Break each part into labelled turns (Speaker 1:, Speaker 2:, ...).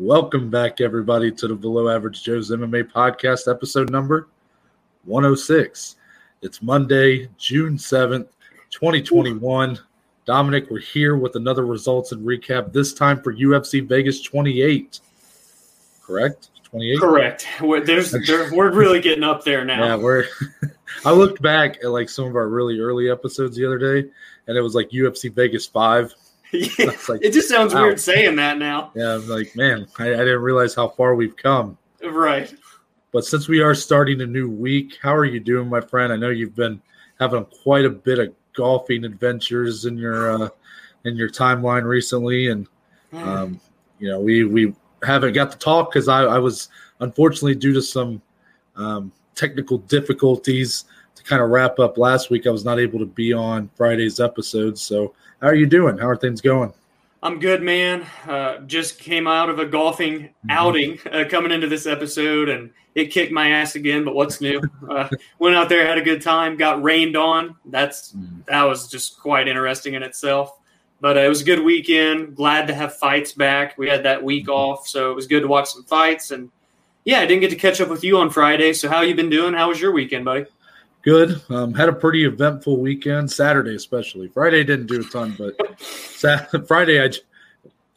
Speaker 1: Welcome back, everybody, to the Below Average Joe's MMA podcast, episode number 106. It's Monday, June 7th, 2021. Dominic, we're here with another results and recap, this time for UFC Vegas 28. Correct? 28?
Speaker 2: Correct. We're, there's, there, we're really getting up there now.
Speaker 1: Yeah, we're. I looked back at like some of our really early episodes the other day, and it was like UFC Vegas 5.
Speaker 2: Yeah, like, it just sounds wow. weird saying that now.
Speaker 1: Yeah, I'm like, man, I, I didn't realize how far we've come.
Speaker 2: Right.
Speaker 1: But since we are starting a new week, how are you doing, my friend? I know you've been having quite a bit of golfing adventures in your uh, in your timeline recently, and hmm. um, you know we we haven't got to talk because I, I, was unfortunately due to some um, technical difficulties to kind of wrap up last week. I was not able to be on Friday's episode, so how are you doing? How are things going?
Speaker 2: I'm good, man. Uh, just came out of a golfing mm-hmm. outing uh, coming into this episode, and it kicked my ass again. But what's new? Uh, went out there, had a good time. Got rained on. That's mm. that was just quite interesting in itself. But uh, it was a good weekend. Glad to have fights back. We had that week mm-hmm. off, so it was good to watch some fights. And yeah, I didn't get to catch up with you on Friday. So how you been doing? How was your weekend, buddy?
Speaker 1: Good. Um, had a pretty eventful weekend. Saturday, especially. Friday didn't do a ton, but Saturday, Friday, I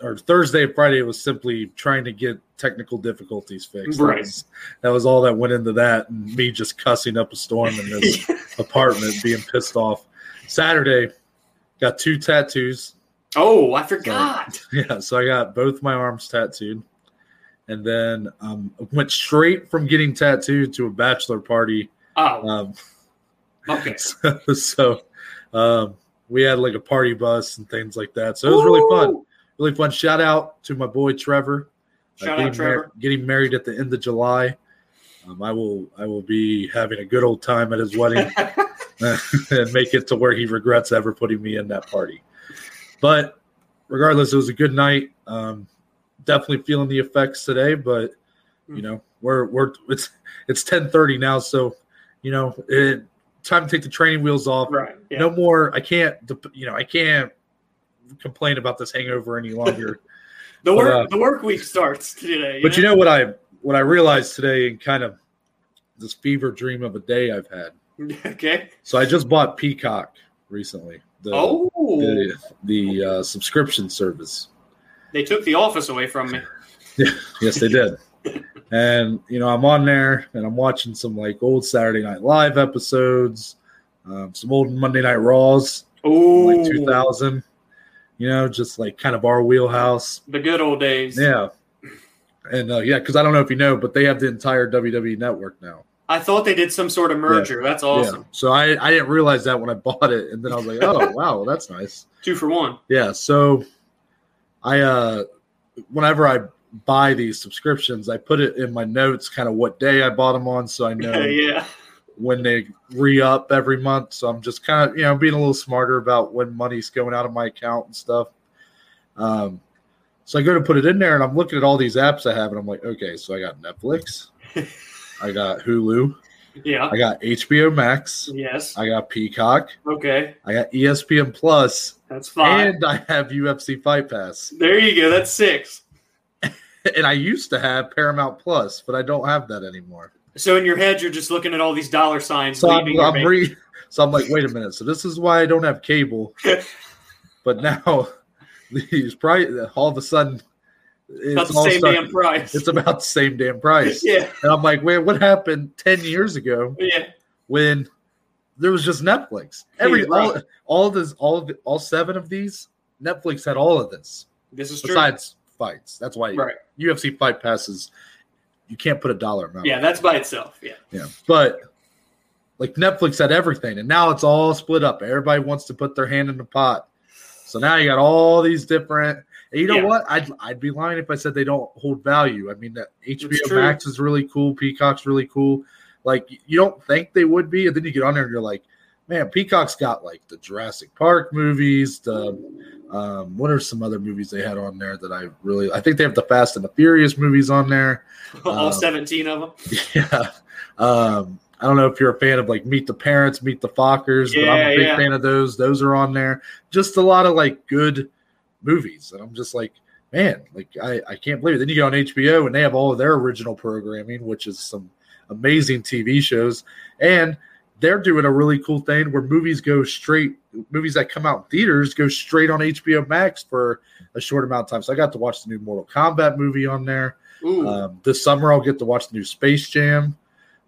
Speaker 1: or Thursday and Friday was simply trying to get technical difficulties fixed.
Speaker 2: Right.
Speaker 1: That was, that was all that went into that, and me just cussing up a storm in this apartment, being pissed off. Saturday, got two tattoos.
Speaker 2: Oh, I forgot.
Speaker 1: So, yeah, so I got both my arms tattooed, and then um, went straight from getting tattooed to a bachelor party
Speaker 2: Oh. Um, okay.
Speaker 1: So, so um, we had like a party bus and things like that. So it was Ooh. really fun. Really fun. Shout out to my boy Trevor.
Speaker 2: Uh, Shout uh, out Trevor.
Speaker 1: Mar- getting married at the end of July. Um, I will I will be having a good old time at his wedding and make it to where he regrets ever putting me in that party. But regardless, it was a good night. Um, definitely feeling the effects today, but you hmm. know we're we're it's it's ten thirty now, so you know, it, time to take the training wheels off.
Speaker 2: Right.
Speaker 1: Yeah. No more. I can't. You know, I can't complain about this hangover any longer.
Speaker 2: the work. But, uh, the work week starts today.
Speaker 1: But you know what I what I realized today, and kind of this fever dream of a day I've had.
Speaker 2: Okay.
Speaker 1: So I just bought Peacock recently.
Speaker 2: The, oh.
Speaker 1: The, the uh, subscription service.
Speaker 2: They took the office away from me.
Speaker 1: Yes, they did. And you know i'm on there and i'm watching some like old saturday night live episodes um, some old monday night raws
Speaker 2: Ooh.
Speaker 1: like 2000 you know just like kind of our wheelhouse.
Speaker 2: The good old days.
Speaker 1: Yeah. And uh, yeah because i don't know if you know but they have the entire wwe network now.
Speaker 2: I thought they did some sort of merger. Yeah. that's awesome. Yeah.
Speaker 1: so I, I didn't realize that when i bought it and then i was like oh wow that's nice.
Speaker 2: Two for one.
Speaker 1: Yeah so i uh whenever i buy these subscriptions, I put it in my notes, kind of what day I bought them on, so I know
Speaker 2: yeah.
Speaker 1: when they re up every month. So I'm just kind of you know being a little smarter about when money's going out of my account and stuff. Um, so I go to put it in there, and I'm looking at all these apps I have, and I'm like, okay, so I got Netflix, I got Hulu.
Speaker 2: Yeah.
Speaker 1: I got HBO Max.
Speaker 2: Yes.
Speaker 1: I got Peacock.
Speaker 2: Okay.
Speaker 1: I got ESPN Plus.
Speaker 2: That's fine.
Speaker 1: And I have UFC Fight Pass.
Speaker 2: There you go. That's six.
Speaker 1: and I used to have Paramount Plus, but I don't have that anymore.
Speaker 2: So in your head, you're just looking at all these dollar signs.
Speaker 1: So I'm, I'm re- so I'm like, wait a minute. So this is why I don't have cable. but now these price, all of a sudden,
Speaker 2: it's about the same starting, damn price.
Speaker 1: It's about the same damn price.
Speaker 2: yeah.
Speaker 1: And I'm like, wait, what happened ten years ago?
Speaker 2: Yeah.
Speaker 1: When there was just Netflix. Every all, all of this, all of the, all seven of these, Netflix had all of this.
Speaker 2: This is
Speaker 1: besides fights. That's why
Speaker 2: right.
Speaker 1: UFC fight passes. You can't put a dollar amount.
Speaker 2: Yeah, that's by itself. Yeah.
Speaker 1: Yeah, but like Netflix had everything, and now it's all split up. Everybody wants to put their hand in the pot. So now you got all these different. And you know yeah. what? I'd I'd be lying if I said they don't hold value. I mean, that HBO Max is really cool. Peacock's really cool. Like you don't think they would be, and then you get on there and you're like, man, Peacock's got like the Jurassic Park movies, the um, what are some other movies they had on there that I really? I think they have the Fast and the Furious movies on there.
Speaker 2: All um, seventeen of them.
Speaker 1: Yeah. Um, I don't know if you're a fan of like Meet the Parents, Meet the Fockers, yeah, but I'm a big yeah. fan of those. Those are on there. Just a lot of like good movies, and I'm just like, man, like I, I can't believe it. Then you go on HBO and they have all of their original programming, which is some amazing TV shows. And they're doing a really cool thing where movies go straight, movies that come out in theaters go straight on HBO Max for a short amount of time. So I got to watch the new Mortal Kombat movie on there. Um, this summer, I'll get to watch the new Space Jam.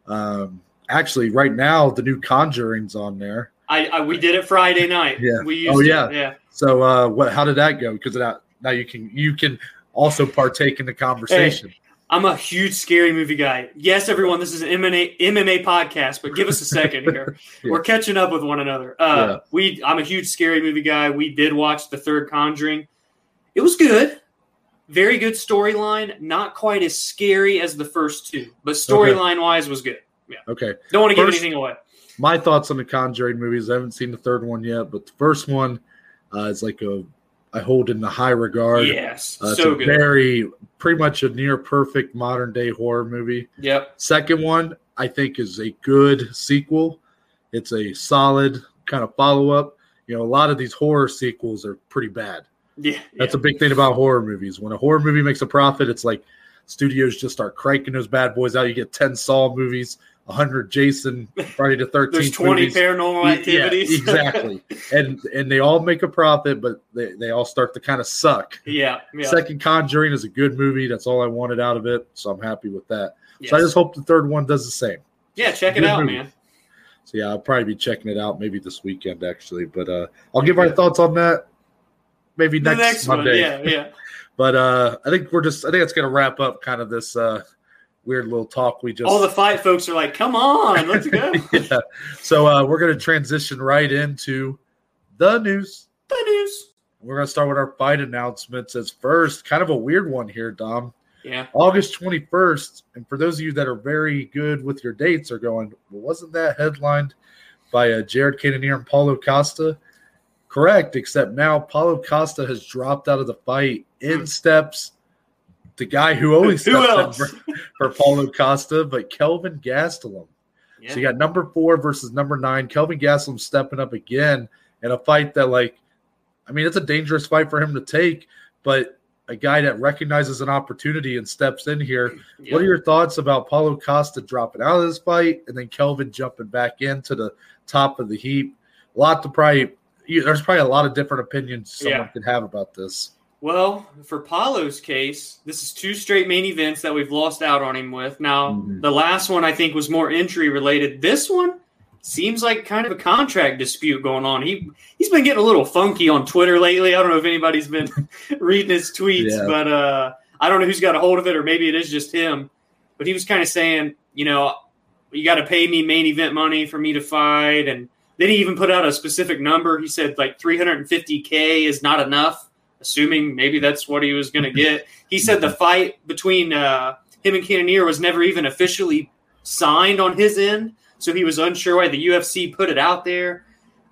Speaker 1: Um, actually, right now, the new Conjuring's on there.
Speaker 2: I, I we did it Friday night.
Speaker 1: Yeah.
Speaker 2: We used
Speaker 1: Oh, yeah.
Speaker 2: It. Yeah.
Speaker 1: So, uh, what? How did that go? Because now, now you can you can also partake in the conversation.
Speaker 2: I'm a huge scary movie guy. Yes, everyone, this is an MMA MMA podcast, but give us a second here.
Speaker 1: Yeah.
Speaker 2: We're catching up with one another. Uh,
Speaker 1: Yeah.
Speaker 2: We, I'm a huge scary movie guy. We did watch the third Conjuring. It was good, very good storyline. Not quite as scary as the first two, but storyline wise was good. Yeah.
Speaker 1: Okay.
Speaker 2: Don't want to give anything away.
Speaker 1: my thoughts on the Conjuring movies. I haven't seen the third one yet, but the first one uh, is like a I hold in the high regard.
Speaker 2: Yes,
Speaker 1: Uh,
Speaker 2: so
Speaker 1: a
Speaker 2: good.
Speaker 1: very pretty much a near perfect modern day horror movie.
Speaker 2: Yep.
Speaker 1: Second one, I think, is a good sequel. It's a solid kind of follow up. You know, a lot of these horror sequels are pretty bad.
Speaker 2: Yeah.
Speaker 1: That's a big thing about horror movies. When a horror movie makes a profit, it's like studios just start cranking those bad boys out. You get 10 Saw movies, 100 Jason, Friday the 13th
Speaker 2: There's 20
Speaker 1: movies.
Speaker 2: paranormal
Speaker 1: Yeah,
Speaker 2: activities.
Speaker 1: exactly. and and they all make a profit, but they, they all start to kind of suck.
Speaker 2: yeah. Yeah.
Speaker 1: Second Conjuring is a good movie. That's all I wanted out of it. So I'm happy with that.
Speaker 2: Yes.
Speaker 1: So I just hope the third one does the same.
Speaker 2: yeah. Check it out,
Speaker 1: movie.
Speaker 2: man.
Speaker 1: So yeah, I'll probably be checking it out maybe this weekend actually. But uh I'll give my thoughts on that maybe next,
Speaker 2: next one.
Speaker 1: Monday.
Speaker 2: Yeah. Yeah.
Speaker 1: But uh I think we're just I think it's gonna wrap up kind of this uh weird little talk we just
Speaker 2: All the fight folks are like, come on, let's go.
Speaker 1: yeah. So uh we're gonna transition right into the news.
Speaker 2: the news.
Speaker 1: We're gonna start with our fight announcements as first. Kind of a weird one here, Dom.
Speaker 2: Yeah.
Speaker 1: August 21st, and for those of you that are very good with your dates, are going, well, wasn't that headlined by uh, Jared Cannonier and Paulo Costa? Correct, except now Paulo Costa has dropped out of the fight. In
Speaker 2: Hmm.
Speaker 1: steps the guy who always
Speaker 2: Who else?
Speaker 1: for, for Paulo Costa, but Kelvin Gastelum.
Speaker 2: Yeah.
Speaker 1: So you got number four versus number nine. Kelvin Gastelum stepping up again in a fight that, like, I mean, it's a dangerous fight for him to take, but a guy that recognizes an opportunity and steps in here.
Speaker 2: Yeah.
Speaker 1: What are your thoughts about Paulo Costa dropping out of this fight and then Kelvin jumping back into the top of the heap? A lot to probably, there's probably a lot of different opinions someone
Speaker 2: Yeah.
Speaker 1: could have about this.
Speaker 2: Well, for Paulo's case, this is two straight main events that we've lost out on him with. Now,
Speaker 1: Mhm.
Speaker 2: the last one I think was more injury related. This one seems like kind of a contract dispute going on. He he's been getting a little funky on Twitter lately. I don't know if anybody's been reading his tweets,
Speaker 1: Yeah.
Speaker 2: but uh, I don't know who's got a hold of it, or maybe it is just him. But he was kind of saying, you know, you got to pay me main event money for me to fight, and then he even put out a specific number. He said like 350k is not enough assuming maybe that's what he was going to get. He said the fight between uh, him and Cannonier was never even officially signed on his end, so he was unsure why the UFC put it out there.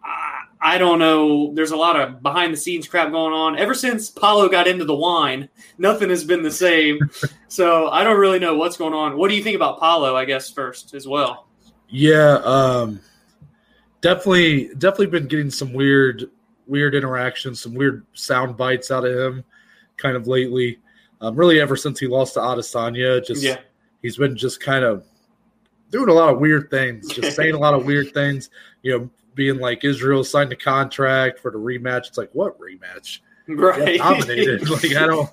Speaker 2: I, I don't know. There's a lot of behind the scenes crap going on. Ever since Paulo got into the wine, nothing has been the same. so I don't really know what's going on. What do you think about Paulo? I guess first as well.
Speaker 1: Yeah, um, definitely, definitely been getting some weird, weird interactions, some weird sound bites out of him, kind of lately. Um, really, ever since he lost to Adesanya, just
Speaker 2: Yeah,
Speaker 1: he's been just kind of doing a lot of weird things, just saying a lot of weird things. You know, being like Israel signed a contract for the rematch. It's like what rematch?
Speaker 2: right.
Speaker 1: Dominated. like I don't,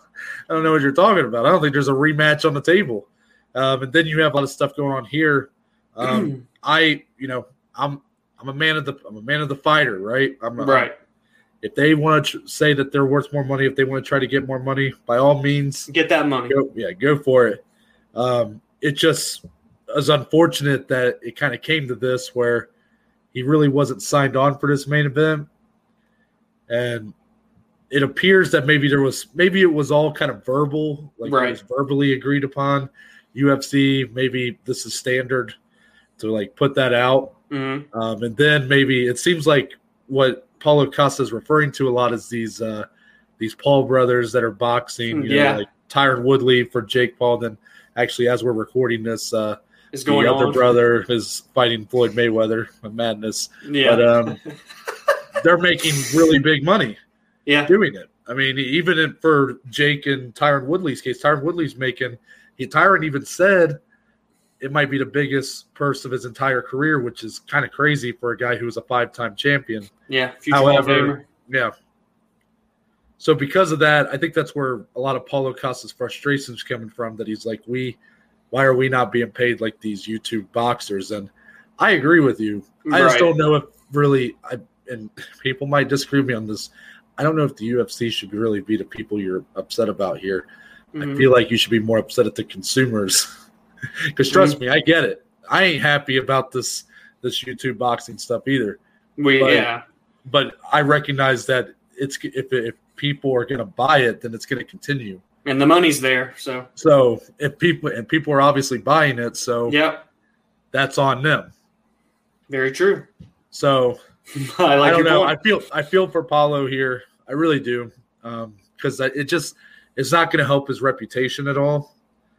Speaker 1: I don't know what you're talking about. I don't think there's a rematch on the table. Um, and then you have a lot of stuff going on here. Um, I, you know, I'm, I'm a man of the, I'm a man of the fighter, right? I'm
Speaker 2: right.
Speaker 1: If they want to say that they're worth more money, if they want to try to get more money, by all means,
Speaker 2: Get that money.
Speaker 1: go, yeah, go for it. Um, it just is unfortunate that it kind of came to this where he really wasn't signed on for this main event, and it appears that maybe there was maybe it was all kind of verbal, like
Speaker 2: Right.
Speaker 1: it was verbally agreed upon. UFC, maybe this is standard to like put that out,
Speaker 2: Mhm.
Speaker 1: um, and then maybe it seems like what Paulo Costa is referring to a lot is these uh, these Paul brothers that are boxing. You
Speaker 2: Yeah.
Speaker 1: know, like Tyron Woodley for Jake Paul. Then actually, as we're recording this, uh,
Speaker 2: Is
Speaker 1: the other
Speaker 2: on.
Speaker 1: brother is fighting Floyd Mayweather. Madness.
Speaker 2: Yeah.
Speaker 1: But um, they're making really big money
Speaker 2: yeah.
Speaker 1: doing it. I mean, even in, for Jake and Tyron Woodley's case, Tyron Woodley's making. He, Tyron even said it might be the biggest purse of his entire career, which is kind of crazy for a guy who was a five-time champion.
Speaker 2: Yeah.
Speaker 1: However, yeah. So because of that, I think that's where a lot of Paulo Costa's frustrations coming from. That he's like, we, why are we not being paid like these YouTube boxers? And I agree with you. I just don't know if really, I and people might disagree with me on this. I don't know if the UFC should really be the people you're upset about here. I
Speaker 2: Mhm.
Speaker 1: feel like you should be more upset at the consumers. Because trust me, I get it. I ain't happy about this this YouTube boxing stuff either.
Speaker 2: we,
Speaker 1: but-
Speaker 2: yeah.
Speaker 1: But I recognize that it's if if people are going to buy it, then it's going to continue.
Speaker 2: And the money's there. So,
Speaker 1: So if people and people are obviously buying it, so
Speaker 2: yep.
Speaker 1: that's on them.
Speaker 2: Very true.
Speaker 1: So
Speaker 2: I like
Speaker 1: I don't know.
Speaker 2: point.
Speaker 1: I feel I feel for Paulo here. I really do, um, because it just it's not going to help his reputation at all.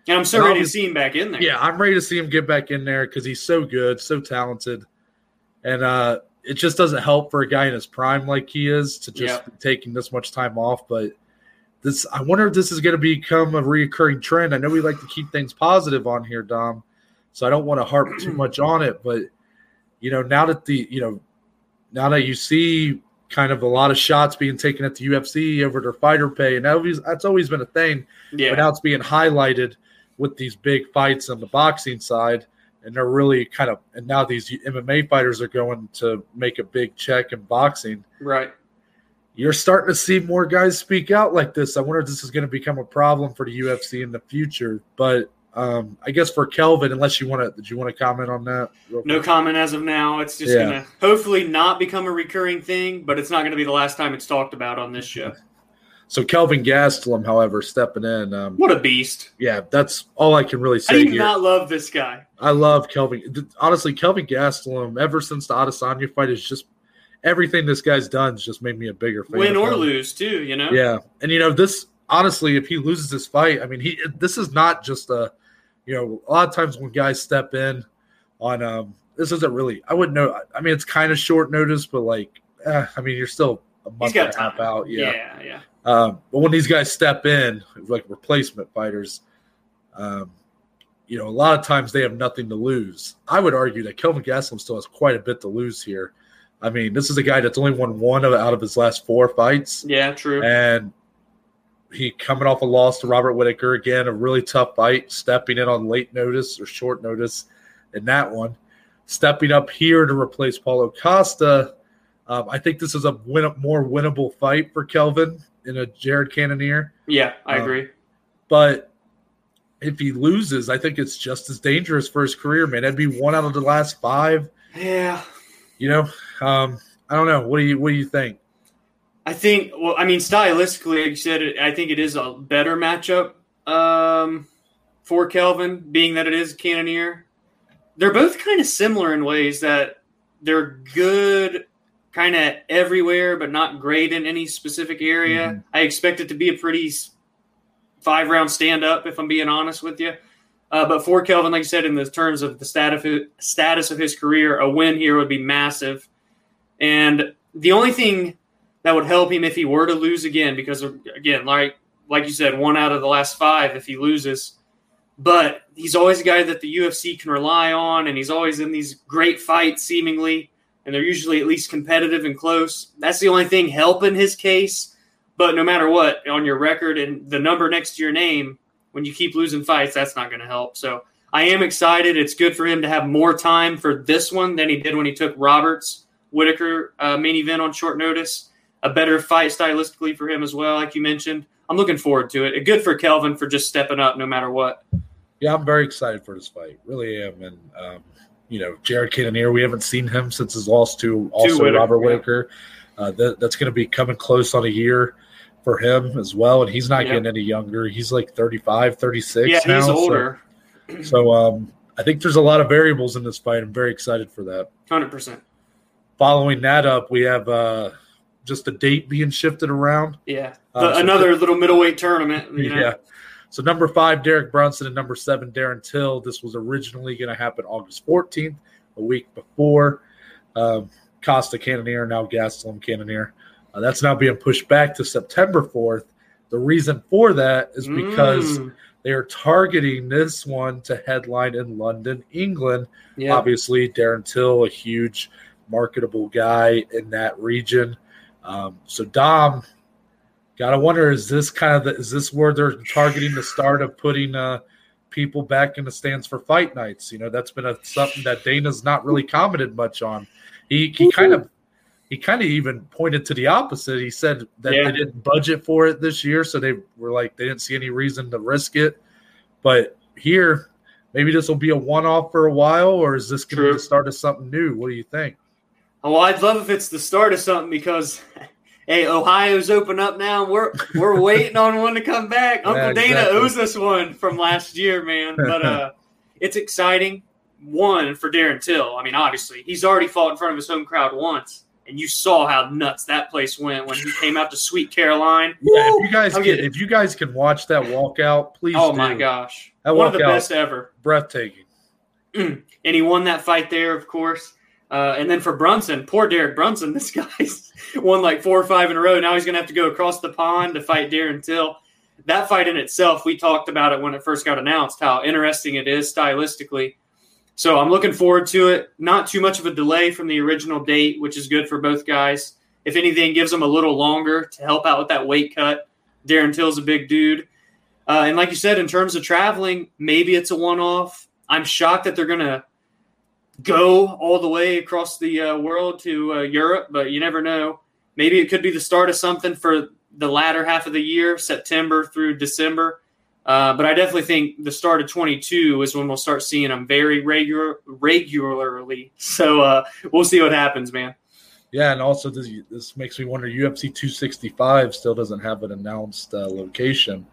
Speaker 2: And I'm so
Speaker 1: and
Speaker 2: ready to see him back in there.
Speaker 1: Yeah, I'm ready to see him get back in there because he's so good, so talented, and uh, it just doesn't help for a guy in his prime like he is to just be taking this much time off. But this, I wonder if this is going to become a reoccurring trend. I know we like to keep things positive on here, Dom, so I don't want to harp too much on it. But you know, now that the you know, now that you see kind of a lot of shots being taken at the UFC over their fighter pay, and that's always been a thing
Speaker 2: Yeah.
Speaker 1: but now it's being highlighted with these big fights on the boxing side and they're really kind of and now these MMA fighters are going to make a big check in boxing
Speaker 2: right.
Speaker 1: you're starting to see more guys speak out like this i wonder if this is going to become a problem for the UFC in the future but um, I guess for Kelvin, unless you want to, did you want to comment on that?
Speaker 2: No
Speaker 1: quick?
Speaker 2: comment as of now. It's just
Speaker 1: Yeah.
Speaker 2: going to hopefully not become a recurring thing, but it's not going to be the last time it's talked about on this show.
Speaker 1: So Kelvin Gastelum, however, stepping in. Um,
Speaker 2: What a beast.
Speaker 1: yeah, that's all I can really say
Speaker 2: do
Speaker 1: here.
Speaker 2: not love this guy?
Speaker 1: I love Kelvin. Honestly, Kelvin Gastelum, ever since the Adesanya fight, is just everything this guy's done has just made me a bigger fan.
Speaker 2: Win or lose, too, you know?
Speaker 1: Yeah, and you know this. Honestly, if he loses this fight, I mean, he this is not just a, you know, a lot of times when guys step in on um, this isn't really. I wouldn't know. I mean, it's kind of short notice, but like, eh, I mean, you're still a month and a half out. Yeah.
Speaker 2: yeah, yeah.
Speaker 1: Um, but when these guys step in, like replacement fighters, um, you know, a lot of times they have nothing to lose. I would argue that Kelvin Gastelum still has quite a bit to lose here. I mean, this is a guy that's only won one of, out of his last four fights,
Speaker 2: Yeah, true.
Speaker 1: and he coming off a loss to Robert Whitaker again, a really tough fight, stepping in on late notice or short notice in that one, stepping up here to replace Paulo Costa. Um, I think this is a win- more winnable fight for Kelvin in a Jared Cannonier.
Speaker 2: yeah, I
Speaker 1: um,
Speaker 2: agree.
Speaker 1: But if he loses, I think it's just as dangerous for his career, man. That'd be one out of the last five.
Speaker 2: Yeah.
Speaker 1: You know, um, I don't know. What do you What do you think?
Speaker 2: I think, well, I mean, stylistically, like you said, it- I think it is a better matchup um, for Kelvin, being that it is Cannonier. They're both kind of similar in ways that they're good kind of everywhere, but not great in any specific area.
Speaker 1: Mhm.
Speaker 2: I expect it to be a pretty five round stand up, if I'm being honest with you. Uh, but for Kelvin, like I said, in the terms of the status of, status of his career, a win here would be massive. And the only thing that would help him if he were to lose again, because again, like like you said, one out of the last five if he loses. But he's always a guy that the UFC can rely on, and he's always in these great fights, seemingly, and they're usually at least competitive and close. That's the only thing helping his case. But no matter what, on your record and the number next to your name, when you keep losing fights, that's not going to help. So I am excited. It's good for him to have more time for this one than he did when he took Roberts Whitaker uh, main event on short notice. A better fight stylistically for him as well, like you mentioned. I'm looking forward to it. Good for Kelvin for just stepping up no matter what.
Speaker 1: Yeah, I'm very excited for this fight. Really am. And um, you know, Jared Cannonier, we haven't seen him since his loss to also
Speaker 2: Whitaker,
Speaker 1: Robert
Speaker 2: yeah.
Speaker 1: Whitaker. Uh, that, that's going to be coming close on a year for him as well. And he's not
Speaker 2: Yeah.
Speaker 1: getting any younger. He's like 35, 36
Speaker 2: yeah,
Speaker 1: now.
Speaker 2: he's
Speaker 1: so-
Speaker 2: older.
Speaker 1: So, um, I think there's a lot of variables in this fight. I'm very excited for that.
Speaker 2: 100%.
Speaker 1: Following that up, we have uh, just a date being shifted around.
Speaker 2: Yeah.
Speaker 1: Uh,
Speaker 2: The-
Speaker 1: so-
Speaker 2: another little middleweight tournament. You know?
Speaker 1: Yeah. So number five, Derek Brunson, and number seven, Darren Till. This was originally going to happen August 14th, a week before. Um, Costa Cannonier, now Gastelum Cannonier. Uh, that's now being pushed back to September 4th. The reason for that is because mm. they are targeting this one to headline in London, England. Obviously, Darren Till, a huge marketable guy in that region. Um, so Dom, gotta wonder is this kind of the, is this where they're targeting the start of putting uh, people back in the stands for fight nights? You know, that's been a, something that Dana's not really commented much on. He he kind of he kind of even pointed to the opposite. He said that yeah. they didn't budget for it this year, so they were like they didn't see any reason to risk it. But here, maybe this will be a one-off for a while, or is this going to be the start of something new? What do you think?
Speaker 2: Oh, well, I'd love if it's the start of something because, hey, Ohio's open up now. We're we're waiting on one to come back. Uncle yeah, Dana owes us one from last year, man. But uh, it's exciting. One for Darren Till. I mean, obviously, he's already fought in front of his home crowd once, and you saw how nuts that place went when he came out to Sweet Caroline.
Speaker 1: Yeah, if you guys can, if you guys can watch that walkout, please.
Speaker 2: Oh
Speaker 1: do.
Speaker 2: my gosh, that one of the best ever,
Speaker 1: breathtaking.
Speaker 2: and he won that fight there, of course. Uh, and then for Brunson, poor Derek Brunson, this guy's won like four or five in a row. Now he's going to have to go across the pond to fight Darren Till. That fight in itself, we talked about it when it first got announced, how interesting it is stylistically. So I'm looking forward to it. Not too much of a delay from the original date, which is good for both guys. If anything, gives them a little longer to help out with that weight cut. Darren Till's a big dude. Uh, and like you said, in terms of traveling, maybe it's a one off. I'm shocked that they're going to go all the way across the uh, world to uh, Europe, but you never know. Maybe it could be the start of something for the latter half of the year, September through December. Uh, but I definitely think the start of 22 is when we'll start seeing them very regular, regularly. So uh, we'll see what happens, man.
Speaker 1: Yeah, and also this, this makes me wonder. UFC 265 still doesn't have an announced uh, location.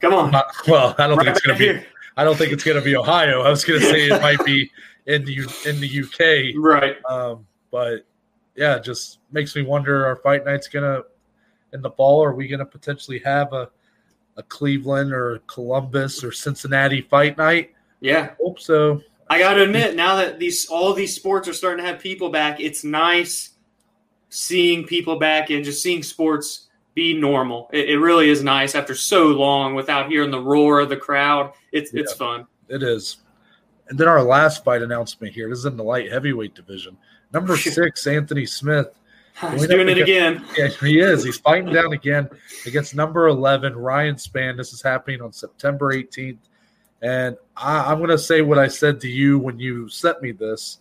Speaker 2: Come on.
Speaker 1: well, I don't right think it's going to be. I don't think it's going to be Ohio. I was going to say it might be in the in the UK,
Speaker 2: right?
Speaker 1: Um, but yeah, it just makes me wonder: Are fight nights going to in the fall? Are we going to potentially have a a Cleveland or Columbus or Cincinnati fight night?
Speaker 2: Yeah,
Speaker 1: I hope so.
Speaker 2: I got to admit, now that these all these sports are starting to have people back, it's nice seeing people back and just seeing sports be normal. It, it, really is nice after so long without hearing the roar of the crowd. It's yeah, it's fun.
Speaker 1: It is. And then our last fight announcement here. This is in the light heavyweight division. Number six, Anthony Smith.
Speaker 2: He's doing it again.
Speaker 1: Yeah, he is. He's fighting down again against number 11, Ryan Spann. This is happening on September 18th. And I, am going to say what I said to you when you sent me this.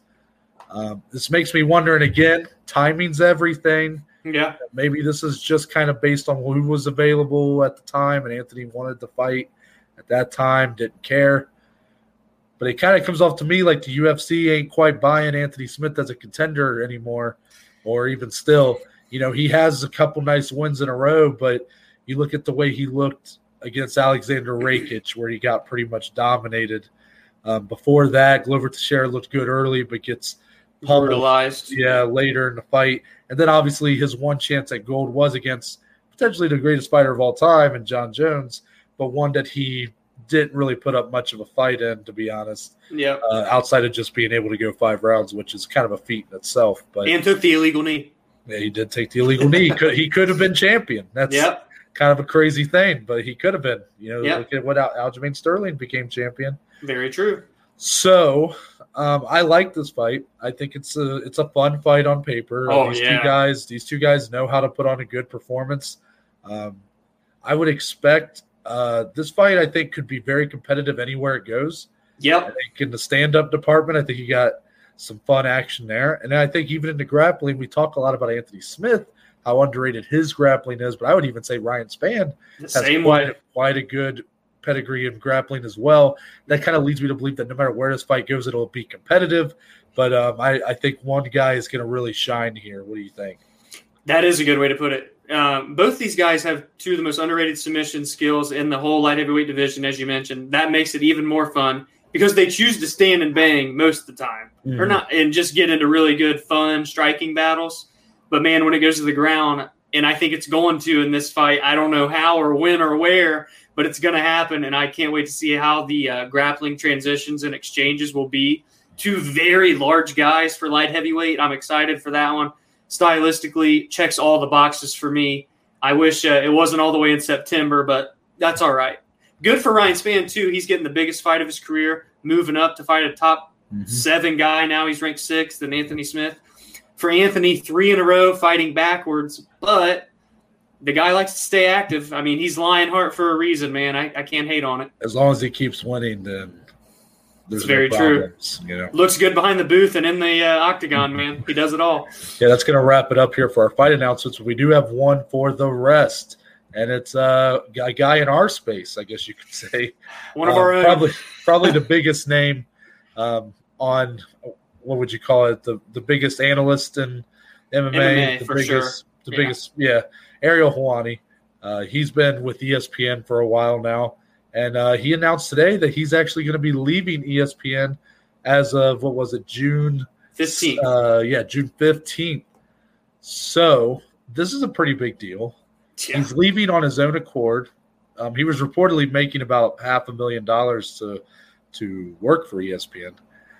Speaker 1: Um, this makes me wondering again, timing's everything.
Speaker 2: Yeah.
Speaker 1: Maybe this is just kind of based on who was available at the time, and Anthony wanted to fight at that time, didn't care. But it kind of comes off to me like the UFC ain't quite buying Anthony Smith as a contender anymore, or even still. You know, he has a couple nice wins in a row, but you look at the way he looked against Alexander Rakic, where he got pretty much dominated. Um, before that, Glover Teixeira looked good early, but gets
Speaker 2: brutalized.
Speaker 1: Yeah, later in the fight. And then obviously his one chance at gold was against potentially the greatest fighter of all time and Jon Jones, but one that he didn't really put up much of a fight in, to be honest.
Speaker 2: Yeah.
Speaker 1: Uh, outside of just being able to go five rounds, which is kind of a feat in itself. But
Speaker 2: and took the illegal knee.
Speaker 1: Yeah, he did take the illegal knee. He could, he could have been champion. That's
Speaker 2: yep.
Speaker 1: kind of a crazy thing, but he could have been. You know, yep. look at what Al- Aljamain Sterling became champion.
Speaker 2: Very true.
Speaker 1: So um, I like this fight. I think it's a it's a fun fight on paper.
Speaker 2: Oh,
Speaker 1: these
Speaker 2: yeah.
Speaker 1: two guys, these two guys know how to put on a good performance. Um, I would expect uh, this fight. I think could be very competitive anywhere it goes.
Speaker 2: Yep.
Speaker 1: I think in the stand up department, I think you got some fun action there, and I think even in the grappling, we talk a lot about Anthony Smith, how underrated his grappling is, but I would even say Ryan Spann
Speaker 2: the has quite
Speaker 1: a, quite a good pedigree of grappling as well. That kind of leads me to believe that no matter where this fight goes, it'll be competitive. But um, I, I, think one guy is going to really shine here. What do you think?
Speaker 2: That is a good way to put it. Um, both these guys have two of the most underrated submission skills in the whole light heavyweight division, as you mentioned. That makes it even more fun because they choose to stand and bang most of the time, mm-hmm. or not, and just get into really good, fun striking battles. But man, when it goes to the ground, and I think it's going to in this fight, I don't know how or when or where, but it's going to happen, and I can't wait to see how the uh, grappling transitions and exchanges will be. Two very large guys for light heavyweight. I'm excited for that one. stylistically checks all the boxes for me. I wish uh, it wasn't all the way in September, but that's all right. Good for Ryan Spann too. He's getting the biggest fight of his career, moving up to fight a top mm-hmm. seven guy. Now he's ranked sixth, and Anthony Smith. For Anthony, three in a row fighting backwards, but the guy likes to stay active. I mean, he's Lionheart for a reason, man. I, I can't hate on it.
Speaker 1: As long as he keeps winning, then
Speaker 2: there's very no problems, true. You know, looks good behind the booth and in the uh, octagon, man. He does it all.
Speaker 1: Yeah, that's going to wrap it up here for our fight announcements. We do have one for the rest, and it's uh, a guy in our space, I guess you could say.
Speaker 2: One of um, our own.
Speaker 1: Probably, probably the biggest name um, on what would you call it? The the biggest analyst in MMA,
Speaker 2: MMA
Speaker 1: the
Speaker 2: for
Speaker 1: biggest,
Speaker 2: sure.
Speaker 1: the yeah. biggest, yeah. Ariel Helwani. Uh, he's been with ESPN for a while now, and uh, he announced today that he's actually going to be leaving ESPN as of what was it, June
Speaker 2: fifteenth?
Speaker 1: Uh, yeah, June fifteenth. So this is a pretty big deal. Yeah. He's leaving on his own accord. Um, he was reportedly making about half a million dollars to to work for ESPN.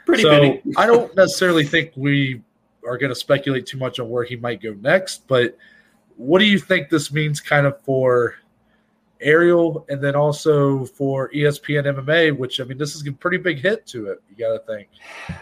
Speaker 2: Pretty
Speaker 1: so I don't necessarily think we are going to speculate too much on where he might go next, but what do you think this means kind of for Ariel and then also for ESPN MMA, which I mean, this is a pretty big hit to it. You got to think.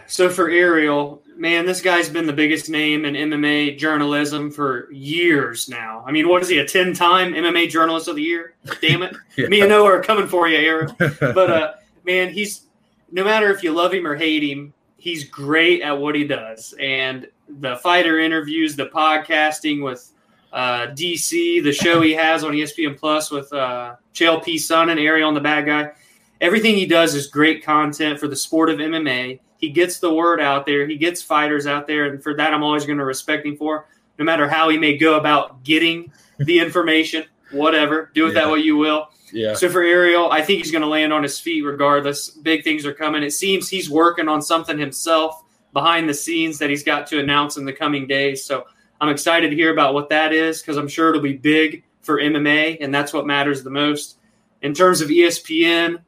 Speaker 2: So for Ariel, man, this guy's been the biggest name in MMA journalism for years now. I mean, what is he, a 10 time MMA journalist of the year? Damn it. yeah. Me and Noah are coming for you, Ariel. But, uh, man, he's no matter if you love him or hate him, he's great at what he does. And the fighter interviews, the podcasting with uh, DC, the show he has on ESPN Plus with uh, Chael P. Sonnen and Ariel and the bad guy. Everything he does is great content for the sport of MMA. He gets the word out there. He gets fighters out there, and for that, I'm always going to respect him for. No matter how he may go about getting the information, whatever, do it yeah. that way you will.
Speaker 1: Yeah.
Speaker 2: So for Ariel, I think he's going to land on his feet regardless. Big things are coming. It seems he's working on something himself behind the scenes that he's got to announce in the coming days. So I'm excited to hear about what that is because I'm sure it'll be big for MMA, and that's what matters the most. In terms of ESPN,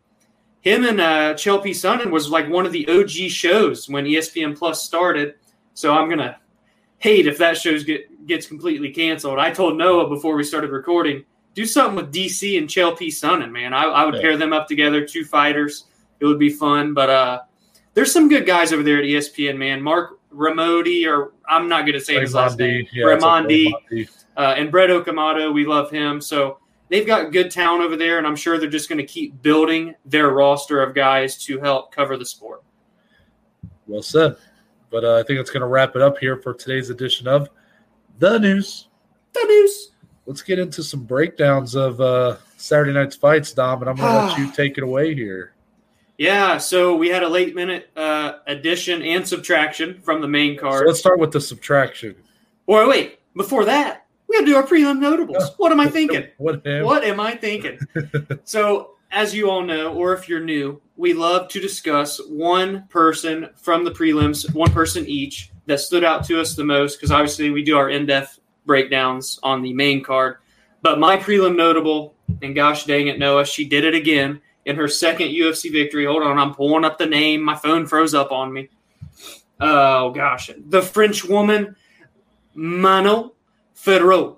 Speaker 2: him and uh, Chael P. Sonnen was like one of the OG shows when ESPN Plus started. So I'm gonna hate if that show get, gets completely canceled. I told Noah before we started recording do something with DC and Chael P. Sonnen, man. I, I would yeah. pair them up together, two fighters. It would be fun. But uh, there's some good guys over there at ESPN, man. Mark Ramodi, or I'm not going to say his last name, yeah, Raimondi, uh, and Brett Okamoto. We love him. So they've got good talent over there, and I'm sure they're just going to keep building their roster of guys to help cover the sport.
Speaker 1: Well said. But uh, I think it's going to wrap it up here for today's edition of the news.
Speaker 2: The news
Speaker 1: let's get into some breakdowns of uh, Saturday night's fights, Dom, and I'm going to let you take it away here.
Speaker 2: Yeah, so we had a late minute uh, addition and subtraction from the main card. So
Speaker 1: let's start with the subtraction.
Speaker 2: Or wait, before that, we got to do our prelim notables. What am I thinking?
Speaker 1: what, am?
Speaker 2: what am I thinking? so, as you all know, or if you're new, we love to discuss one person from the prelims, one person each that stood out to us the most, because obviously we do our in depth breakdowns on the main card. But my prelim notable, and gosh dang it, Noah, she did it again in her second UFC victory. Hold on, I'm pulling up the name. My phone froze up on me. Oh gosh, the French woman, Manon Fiorot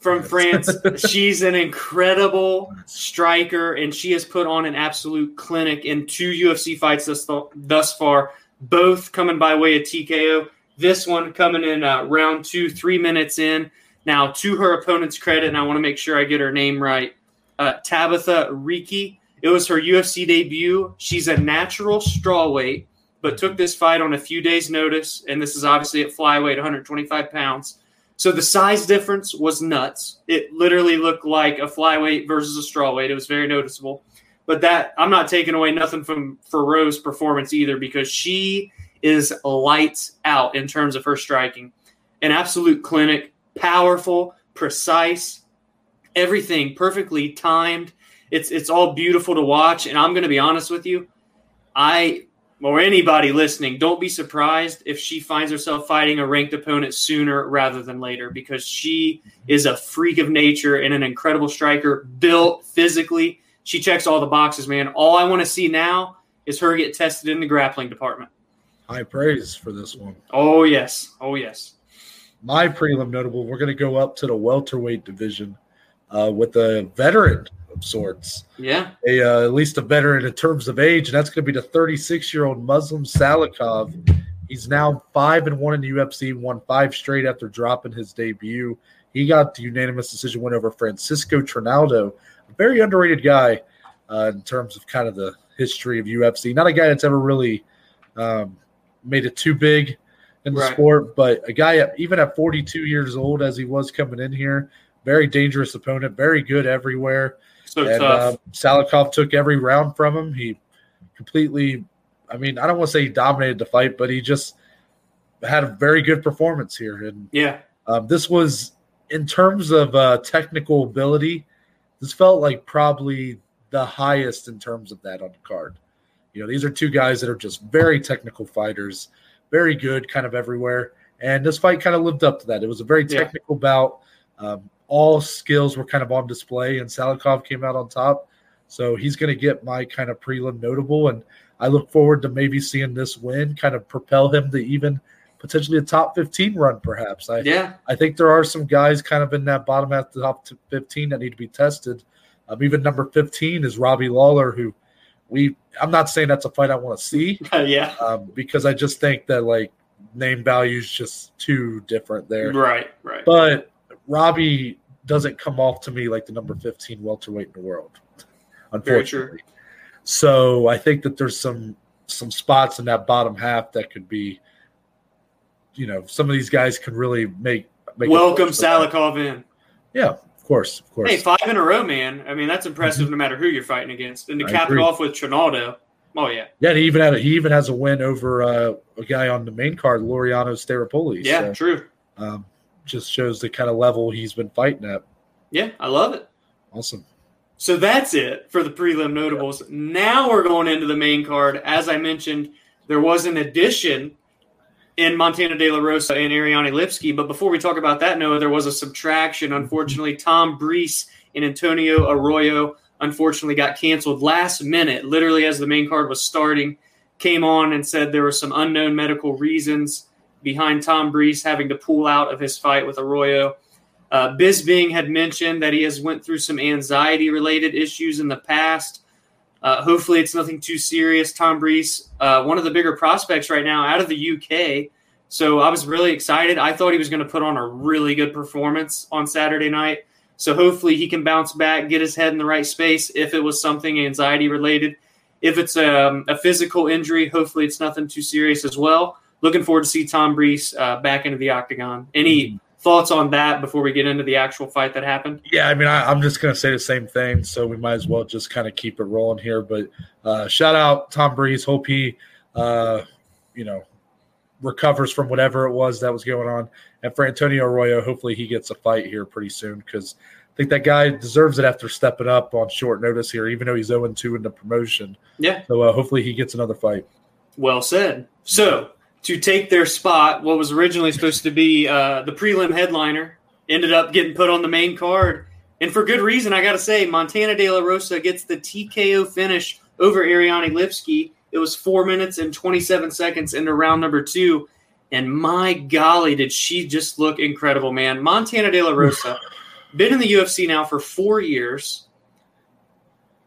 Speaker 2: from France. She's an incredible striker, and she has put on an absolute clinic in two UFC fights thus, thus far, both coming by way of TKO. This one coming in uh, round two, three minutes in. Now, to her opponent's credit, and I want to make sure I get her name right, uh, Tabatha Ricci. It was her UFC debut. She's a natural strawweight, but took this fight on a few days' notice, and this is obviously at flyweight, 125 pounds. So the size difference was nuts. It literally looked like a flyweight versus a strawweight. It was very noticeable. But that I'm not taking away nothing from Rose performance either because she is lights out in terms of her striking. An absolute clinic, powerful, precise, everything perfectly timed. It's it's all beautiful to watch. And I'm going to be honest with you, I or anybody listening, don't be surprised if she finds herself fighting a ranked opponent sooner rather than later because she is a freak of nature and an incredible striker, built physically. She checks all the boxes, man. All I want to see now is her get tested in the grappling department
Speaker 1: high praise for this one.
Speaker 2: Oh yes, oh yes.
Speaker 1: my prelim notable, we're going to go up to the welterweight division uh, with a veteran of sorts.
Speaker 2: Yeah.
Speaker 1: A, uh, at least a veteran in terms of age, and that's going to be the 36 year old Muslim Salikhov. He's now five and one in the UFC, won five straight after dropping his debut. He got the unanimous decision win over Francisco Trinaldo, a very underrated guy uh, in terms of kind of the history of UFC. Not a guy that's ever really um, made it too big in the
Speaker 2: Right.
Speaker 1: sport, but a guy at, even at 42 years old, as he was coming in here, very dangerous opponent, very good everywhere.
Speaker 2: So
Speaker 1: and
Speaker 2: tough.
Speaker 1: um, Salikhov took every round from him. He completely, I mean, I don't want to say he dominated the fight, but he just had a very good performance here. And
Speaker 2: yeah.
Speaker 1: um, this was, in terms of uh, technical ability, this felt like probably the highest in terms of that on the card. You know, these are two guys that are just very technical fighters, very good kind of everywhere. And this fight kind of lived up to that. It was a very
Speaker 2: Yeah.
Speaker 1: technical bout. Um, all skills were kind of on display, and Salikhov came out on top. So he's going to get my kind of prelim notable. And I look forward to maybe seeing this win kind of propel him to even potentially a top 15 run, perhaps. I,
Speaker 2: Yeah.
Speaker 1: I think there are some guys kind of in that bottom half, the top to 15 that need to be tested. Um, even number 15 is Robbie Lawler, who we, I'm not saying that's a fight I want to see
Speaker 2: yeah.
Speaker 1: um, because I just think that like name value is just too different there.
Speaker 2: Right. Right.
Speaker 1: But Robbie doesn't come off to me like the number 15 welterweight in the world, unfortunately. So I think that there's some some spots in that bottom half that could be, you know, some of these guys can really make. make
Speaker 2: Welcome
Speaker 1: push for that.
Speaker 2: Salikhov in.
Speaker 1: Yeah, of course, of course.
Speaker 2: Hey, five in a row, man. I mean, that's impressive no matter who you're fighting against. And to
Speaker 1: I
Speaker 2: cap
Speaker 1: agree.
Speaker 2: it off with Trinaldo. Oh, yeah.
Speaker 1: yeah, he even had a, he even has a win over uh, a guy on the main card, Laureano Staropoli.
Speaker 2: Yeah,
Speaker 1: so,
Speaker 2: true.
Speaker 1: um, just shows the kind of level he's been fighting at.
Speaker 2: Yeah, I love it.
Speaker 1: Awesome.
Speaker 2: So that's it for the prelim notables. Now we're going into the main card. As I mentioned, there was an addition in Montana De La Rosa and Ariane Lipski. But before we talk about that, Noah, there was a subtraction. Unfortunately, Tom Breese and Antonio Arroyo unfortunately got canceled last minute, literally as the main card was starting. Came on and said there were some unknown medical reasons behind Tom Breese having to pull out of his fight with Arroyo. Uh, Bisping had mentioned that he has went through some anxiety related issues in the past. Uh, hopefully, it's nothing too serious. Tom Breese, uh, one of the bigger prospects right now out of the UK. So I was really excited. I thought he was going to put on a really good performance on Saturday night. So hopefully he can bounce back, get his head in the right space if it was something anxiety related. If it's um, a physical injury, hopefully it's nothing too serious as well. Looking forward to see Tom Breese uh, back into the octagon. Any thoughts on that before we get into the actual fight that happened?
Speaker 1: Yeah, I mean, I, I'm just going to say the same thing, so we might as well just kind of keep it rolling here. But uh, shout out Tom Breese. Hope he, uh, you know, recovers from whatever it was that was going on. And for Antonio Arroyo, hopefully he gets a fight here pretty soon because I think that guy deserves it after stepping up on short notice here, even though he's 0 2 in the promotion.
Speaker 2: Yeah.
Speaker 1: So uh, hopefully he gets another fight.
Speaker 2: Well said. So, to take their spot, what was originally supposed to be uh, the prelim headliner ended up getting put on the main card. And for good reason, I got to say, Montana De La Rosa gets the TKO finish over Ariane Lipski. It was four minutes and 27 seconds into round number two. And my golly, did she just look incredible, man. Montana De La Rosa, been in the UFC now for four years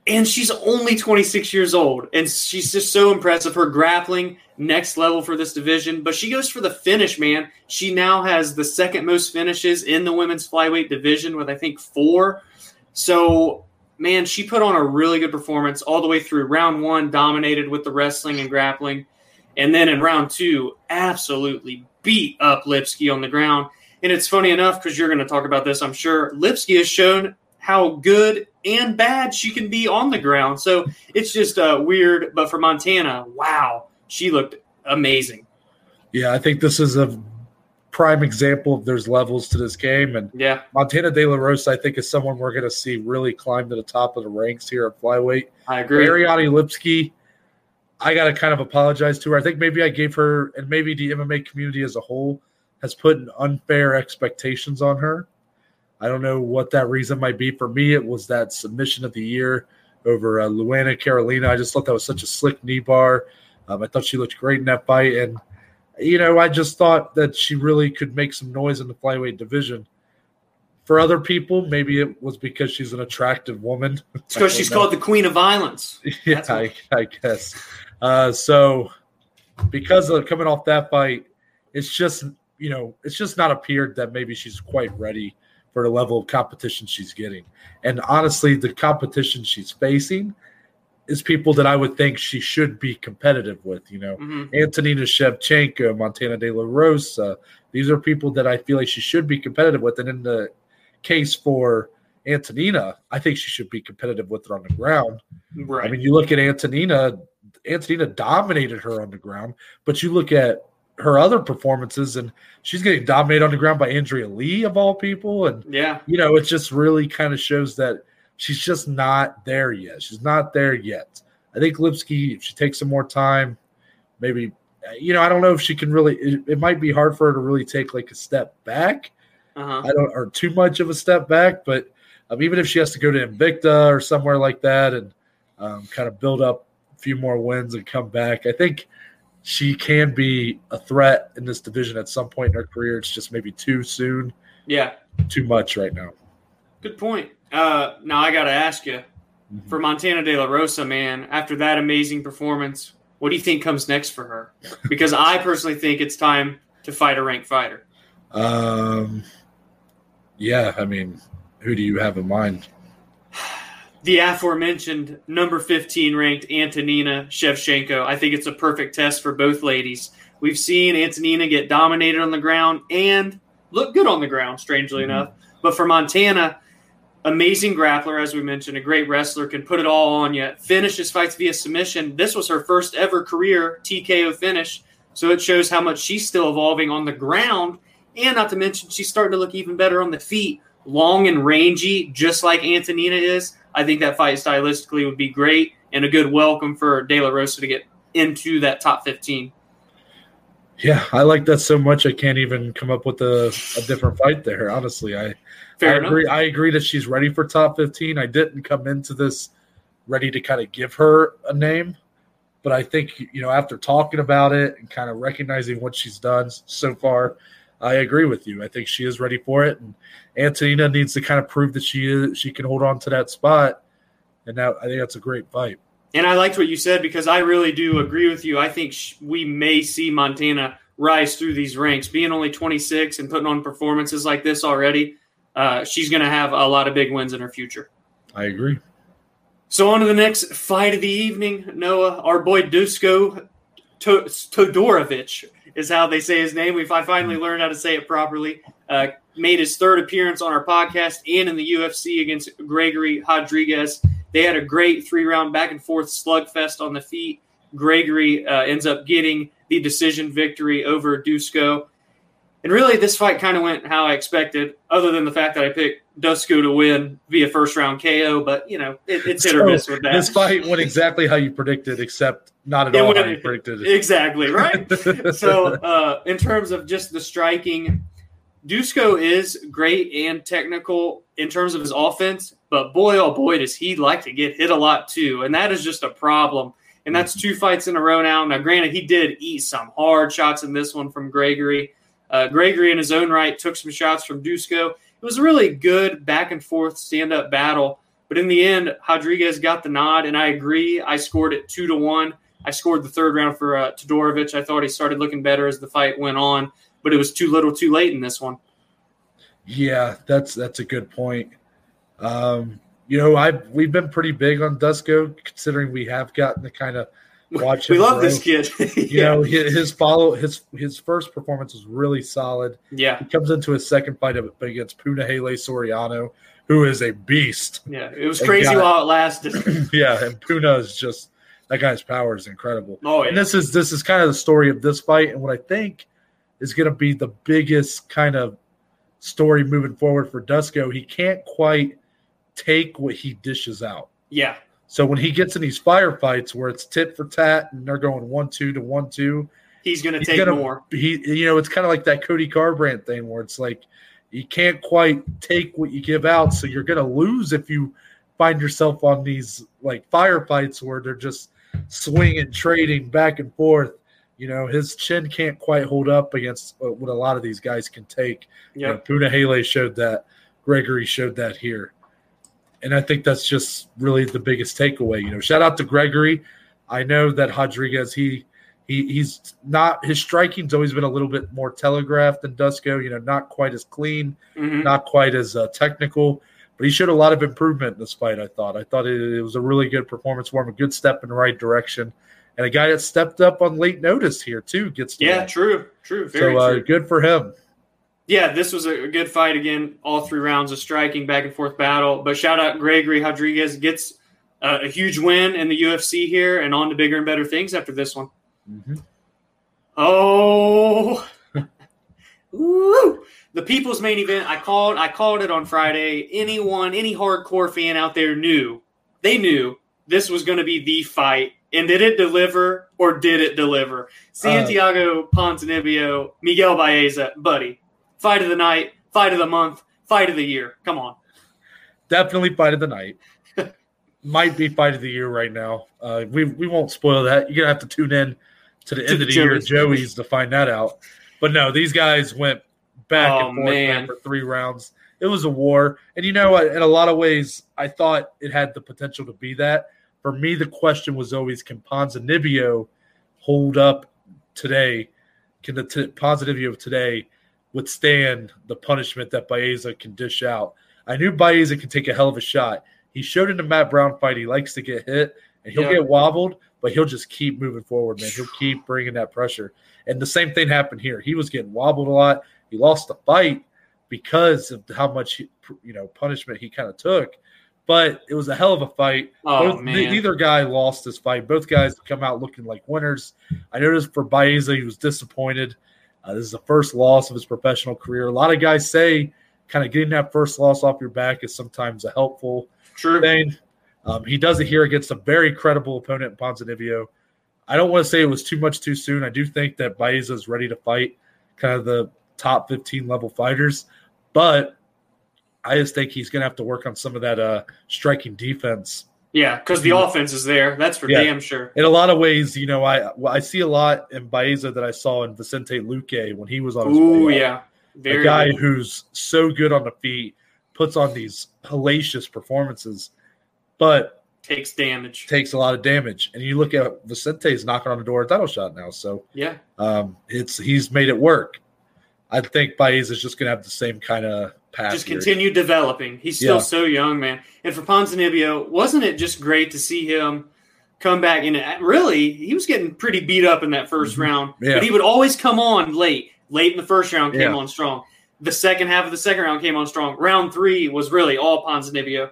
Speaker 2: and she's only 26 years old and she's just so impressive her grappling next level for this division. But she goes for the finish man. She now has the second most finishes in the women's flyweight division with i think four. So man she put on a really good performance all the way through. Round one dominated with the wrestling and grappling. And then in round two absolutely beat up lipski on the ground. And it's funny enough because you're going to talk about this i'm sure. Lipski has shown how good and bad she can be on the ground. So it's just uh, weird. But for Montana, wow, she looked amazing.
Speaker 1: Yeah, I think this is a prime example of there's levels to this game. And
Speaker 2: Yeah,
Speaker 1: Montana De La Rosa, I think, is someone we're going to see really climb to the top of the ranks here at flyweight.
Speaker 2: I agree.
Speaker 1: Ariane Lipski, I got to kind of apologize to her. I think maybe I gave her, and maybe the MMA community as a whole has put unfair expectations on her. I don't know what that reason might be. For me, it was that submission of the year over uh, Luana Carolina. I just thought that was such a slick knee bar. Um, I thought she looked great in that fight, and you know, I just thought that she really could make some noise in the flyweight division. For other people, maybe it was because she's an attractive woman.
Speaker 2: It's because she's know. called the Queen of Violence.
Speaker 1: yeah, I, I, guess. Uh, so, because of coming off that fight, it's just you know, it's just not appeared that maybe she's quite ready the level of competition she's getting. And honestly, the competition she's facing is people that I would think she should be competitive with. You know, mm-hmm. Antonina Shevchenko, Montana De La Rosa. These are people that I feel like she should be competitive with. And in the case for Antonina, I think she should be competitive with her on the ground. Right. I mean, you look at Antonina, Antonina dominated her on the ground, but you look at her other performances and she's getting dominated on the ground by Andrea Lee of all people. And
Speaker 2: yeah,
Speaker 1: you know, it just really kind of shows that she's just not there yet. She's not there yet. I think Lipski, if she takes some more time, maybe you know, I don't know if she can really. It, it might be hard for her to really take like a step back. Uh-huh. I don't, or too much of a step back. But um, even if she has to go to Invicta or somewhere like that and um, kind of build up a few more wins and come back, I think she can be a threat in this division at some point in her career. It's just maybe too soon.
Speaker 2: Yeah.
Speaker 1: Too much right now.
Speaker 2: Good point. Uh, now I got to ask you mm-hmm. for Montana De La Rosa, man, after that amazing performance, what do you think comes next for her? Because I personally think it's time to fight a ranked fighter.
Speaker 1: Um, yeah, I mean, who do you have in mind?
Speaker 2: The aforementioned number 15 ranked Antonina Shevchenko. I think it's a perfect test for both ladies. We've seen Antonina get dominated on the ground and look good on the ground, strangely mm-hmm. enough. But for Montana, amazing grappler, as we mentioned, a great wrestler, can put it all on you, finishes fights via submission. This was her first ever career TKO finish. So it shows how much she's still evolving on the ground. And not to mention, she's starting to look even better on the feet, long and rangy, just like Antonina is. I think that fight stylistically would be great and a good welcome for De La Rosa to get into that top 15.
Speaker 1: Yeah, I like that so much. I can't even come up with a, a different fight there. Honestly, I, Fair I enough. agree. I agree that she's ready for top 15. I didn't come into this ready to kind of give her a name, but I think, you know, after talking about it and kind of recognizing what she's done so far, I agree with you. I think she is ready for it, and Antonina needs to kind of prove that she is she can hold on to that spot. And now I think that's a great fight.
Speaker 2: And I liked what you said because I really do agree with you. I think sh- we may see Montana rise through these ranks, being only 26 and putting on performances like this already. Uh, she's going to have a lot of big wins in her future.
Speaker 1: I agree.
Speaker 2: So on to the next fight of the evening, Noah, our boy Dusko Todorovic is how they say his name. We I finally hmm. learned how to say it properly. Uh, made his third appearance on our podcast and in the UFC against Gregory Rodrigues. They had a great three round back and forth slugfest on the feet. Gregory uh, ends up getting the decision victory over Dusko. And really, this fight kind of went how I expected, other than the fact that I picked Dusko to win via first round KO. But, you know, it, it's hit so or miss with that.
Speaker 1: This fight went exactly how you predicted, except not at it all went, how you predicted.
Speaker 2: Exactly, right? so, uh, in terms of just the striking, Dusko is great and technical in terms of his offense, but boy, oh boy, does he like to get hit a lot too. And that is just a problem. And that's two fights in a row now. Now, granted, he did eat some hard shots in this one from Gregory. Uh, Gregory, in his own right, took some shots from Dusko. It was a really good back and forth stand up battle. But in the end, Rodrigues got the nod, and I agree. I scored it two to one. I scored the third round for uh, Todorovic. I thought he started looking better as the fight went on, but it was too little, too late in this one.
Speaker 1: Yeah, that's that's a good point. Um, you know, I we've been pretty big on Dusko, considering we have gotten to kind of watch.
Speaker 2: we love this kid.
Speaker 1: yeah. You know, his follow his his first performance was really solid.
Speaker 2: Yeah,
Speaker 1: he comes into his second fight against Punahele Soriano, who is a beast.
Speaker 2: Yeah, it was crazy got, while it lasted.
Speaker 1: yeah, and Puna is just that guy's power is incredible.
Speaker 2: Oh, yeah.
Speaker 1: And this is this is kind of the story of this fight, and what I think is going to be the biggest kind of story moving forward for Dusko. He can't quite take what he dishes out.
Speaker 2: Yeah.
Speaker 1: So when he gets in these firefights where it's tit for tat and they're going one two to one two,
Speaker 2: he's going to take gonna, more.
Speaker 1: He, you know, it's kind of like that Cody Garbrandt thing where it's like you can't quite take what you give out, so you're going to lose if you find yourself on these like firefights where they're just swinging, trading back and forth. You know, his chin can't quite hold up against what a lot of these guys can take.
Speaker 2: Yeah,
Speaker 1: You know, Punahele showed that. Gregory showed that here. And I think that's just really the biggest takeaway. You know, shout out to Gregory. I know that Rodriguez, he he he's not his striking's always been a little bit more telegraphed than Dusko, you know, not quite as clean,
Speaker 2: Mhm.
Speaker 1: not quite as uh, technical, but he showed a lot of improvement in this fight. I thought. I thought it, it was a really good performance for him, a good step in the right direction, and a guy that stepped up on late notice here too gets to
Speaker 2: Yeah,
Speaker 1: win.
Speaker 2: true, true, very
Speaker 1: so uh,
Speaker 2: true.
Speaker 1: good for him.
Speaker 2: Yeah, this was a good fight again. All three rounds of striking, back and forth battle. But shout out Gregory Rodrigues gets uh, a huge win in the UFC here, and on to bigger and better things after this one.
Speaker 1: Mhm.
Speaker 2: Oh, Woo! the people's main event. I called. I called it on Friday. Anyone, any hardcore fan out there knew. They knew this was going to be the fight. And did it deliver or did it deliver? Santiago Ponzinibbio, Miguel Baeza, buddy. Fight of the night, fight of the month, fight of the year. Come on.
Speaker 1: Definitely fight of the night. Might be fight of the year right now. Uh, we we won't spoil that. You're gonna have to tune in to the
Speaker 2: To
Speaker 1: end of the year,
Speaker 2: Joey's.
Speaker 1: Joey's, to find that out. But no, these guys went back
Speaker 2: Oh,
Speaker 1: and forth
Speaker 2: man.
Speaker 1: for three rounds. It was a war, and you know, what? in a lot of ways, I thought it had the potential to be that. For me, the question was always, can Ponzinibbio hold up today? Can the t- Ponzinibbio of today withstand the punishment that Baeza can dish out? I knew Baeza could take a hell of a shot. He showed in the Matt Brown fight he likes to get hit and he'll
Speaker 2: Yeah.
Speaker 1: get wobbled, but he'll just keep moving forward, man. He'll keep bringing that pressure. And the same thing happened here. He was getting wobbled a lot. He lost the fight because of how much you know punishment he kind of took. But it was a hell of a fight.
Speaker 2: Oh
Speaker 1: Both-
Speaker 2: man.
Speaker 1: neither guy lost this fight. Both guys come out looking like winners. I noticed for Baeza, he was disappointed. Uh, this is the first loss of his professional career. A lot of guys say kind of getting that first loss off your back is sometimes a helpful
Speaker 2: True.
Speaker 1: thing. Um, he does it here against a very credible opponent in Ponzinibbio. I don't want to say it was too much too soon. I do think that Baeza is ready to fight kind of the top 15 level fighters, but I just think he's going to have to work on some of that uh, striking defense.
Speaker 2: Yeah, because the offense is there. That's for
Speaker 1: Yeah.
Speaker 2: damn sure.
Speaker 1: In a lot of ways, you know, I I see a lot in Baeza that I saw in Vicente Luque when he was on way
Speaker 2: yeah.
Speaker 1: a
Speaker 2: Very
Speaker 1: guy
Speaker 2: good.
Speaker 1: who's so good on the feet, puts on these hellacious performances, but
Speaker 2: takes damage.
Speaker 1: takes a lot of damage. And you look at Vicente's knocking on the door a title shot now, so
Speaker 2: Yeah.
Speaker 1: um, it's he's made it work. I think Baez is just going to have the same kind of path.
Speaker 2: Just
Speaker 1: here.
Speaker 2: continue developing. He's still
Speaker 1: Yeah.
Speaker 2: so young, man. And for Ponzinibbio, wasn't it just great to see him come back? And really, he was getting pretty beat up in that 1st
Speaker 1: Mhm.
Speaker 2: round,
Speaker 1: Yeah.
Speaker 2: but he would always come on late. Late in the first round, came
Speaker 1: Yeah.
Speaker 2: on strong. The second half of the second round came on strong. Round three was really all Ponzinibbio.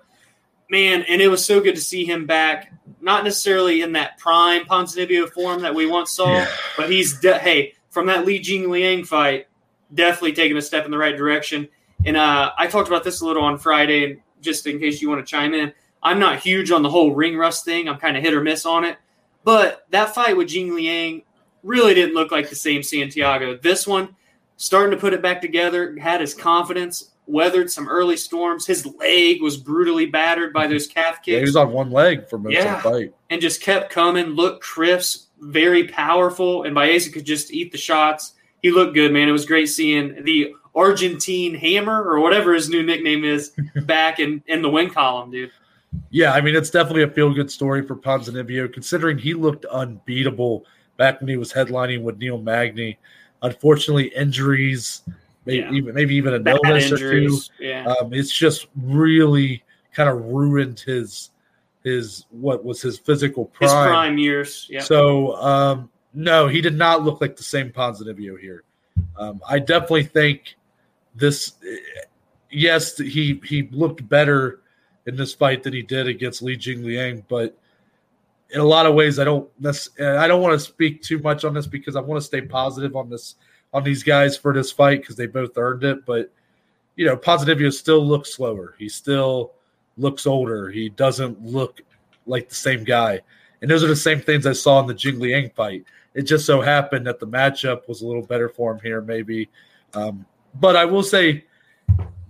Speaker 2: Man, and it was so good to see him back. Not necessarily in that prime Ponzinibbio form that we once saw,
Speaker 1: Yeah.
Speaker 2: but he's de- hey from that Li Jing Liang fight, definitely taking a step in the right direction. And uh, I talked about this a little on Friday, and just in case you want to chime in, I'm not huge on the whole ring rust thing. I'm kind of hit or miss on it, but that fight with Jing Liang really didn't look like the same Santiago. This one, starting to put it back together, had his confidence, weathered some early storms. His leg was brutally battered by those calf kicks.
Speaker 1: Yeah, he was on one leg for most
Speaker 2: Yeah.
Speaker 1: of the fight.
Speaker 2: and just kept coming, looked crisp, very powerful, and Baeza could just eat the shots. He looked good, man. It was great seeing the Argentine Hammer or whatever his new nickname is back in, in the win column, dude.
Speaker 1: Yeah, I mean it's definitely a feel good story for Ponzinibbio, considering he looked unbeatable back when he was headlining with Neil Magny. Unfortunately, injuries, maybe
Speaker 2: Yeah.
Speaker 1: even maybe even an illness or two.
Speaker 2: Yeah.
Speaker 1: Um, it's just really kind of ruined his his what was his physical
Speaker 2: His
Speaker 1: prime.
Speaker 2: prime years. Yeah.
Speaker 1: So um, no, he did not look like the same Ponzinibbio here. Um, I definitely think this. Yes, he he looked better in this fight than he did against Li Jing Liang, but in a lot of ways, I don't. I don't want to speak too much on this because I want to stay positive on this on these guys for this fight because they both earned it. But you know, Ponzinibbio still looks slower. He still looks older. He doesn't look like the same guy. And those are the same things I saw in the Jing Liang fight. It just so happened that the matchup was a little better for him here, maybe. Um, but I will say,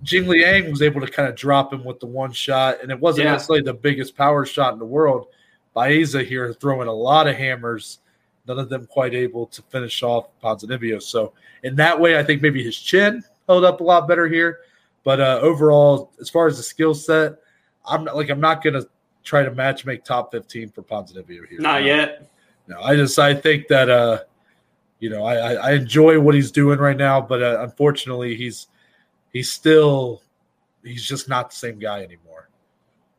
Speaker 1: Jing Liang was able to kind of drop him with the one shot, and it wasn't
Speaker 2: Yeah.
Speaker 1: necessarily the biggest power shot in the world. Baeza here throwing a lot of hammers, none of them quite able to finish off Ponzinibbio. So in that way, I think maybe his chin held up a lot better here. But uh, overall, as far as the skill set, I'm not, like I'm not gonna try to match make top 15 for Ponzinibbio here.
Speaker 2: Not
Speaker 1: no.
Speaker 2: yet.
Speaker 1: No, I just I think that uh, you know I I enjoy what he's doing right now, but uh, unfortunately he's he's still he's just not the same guy anymore.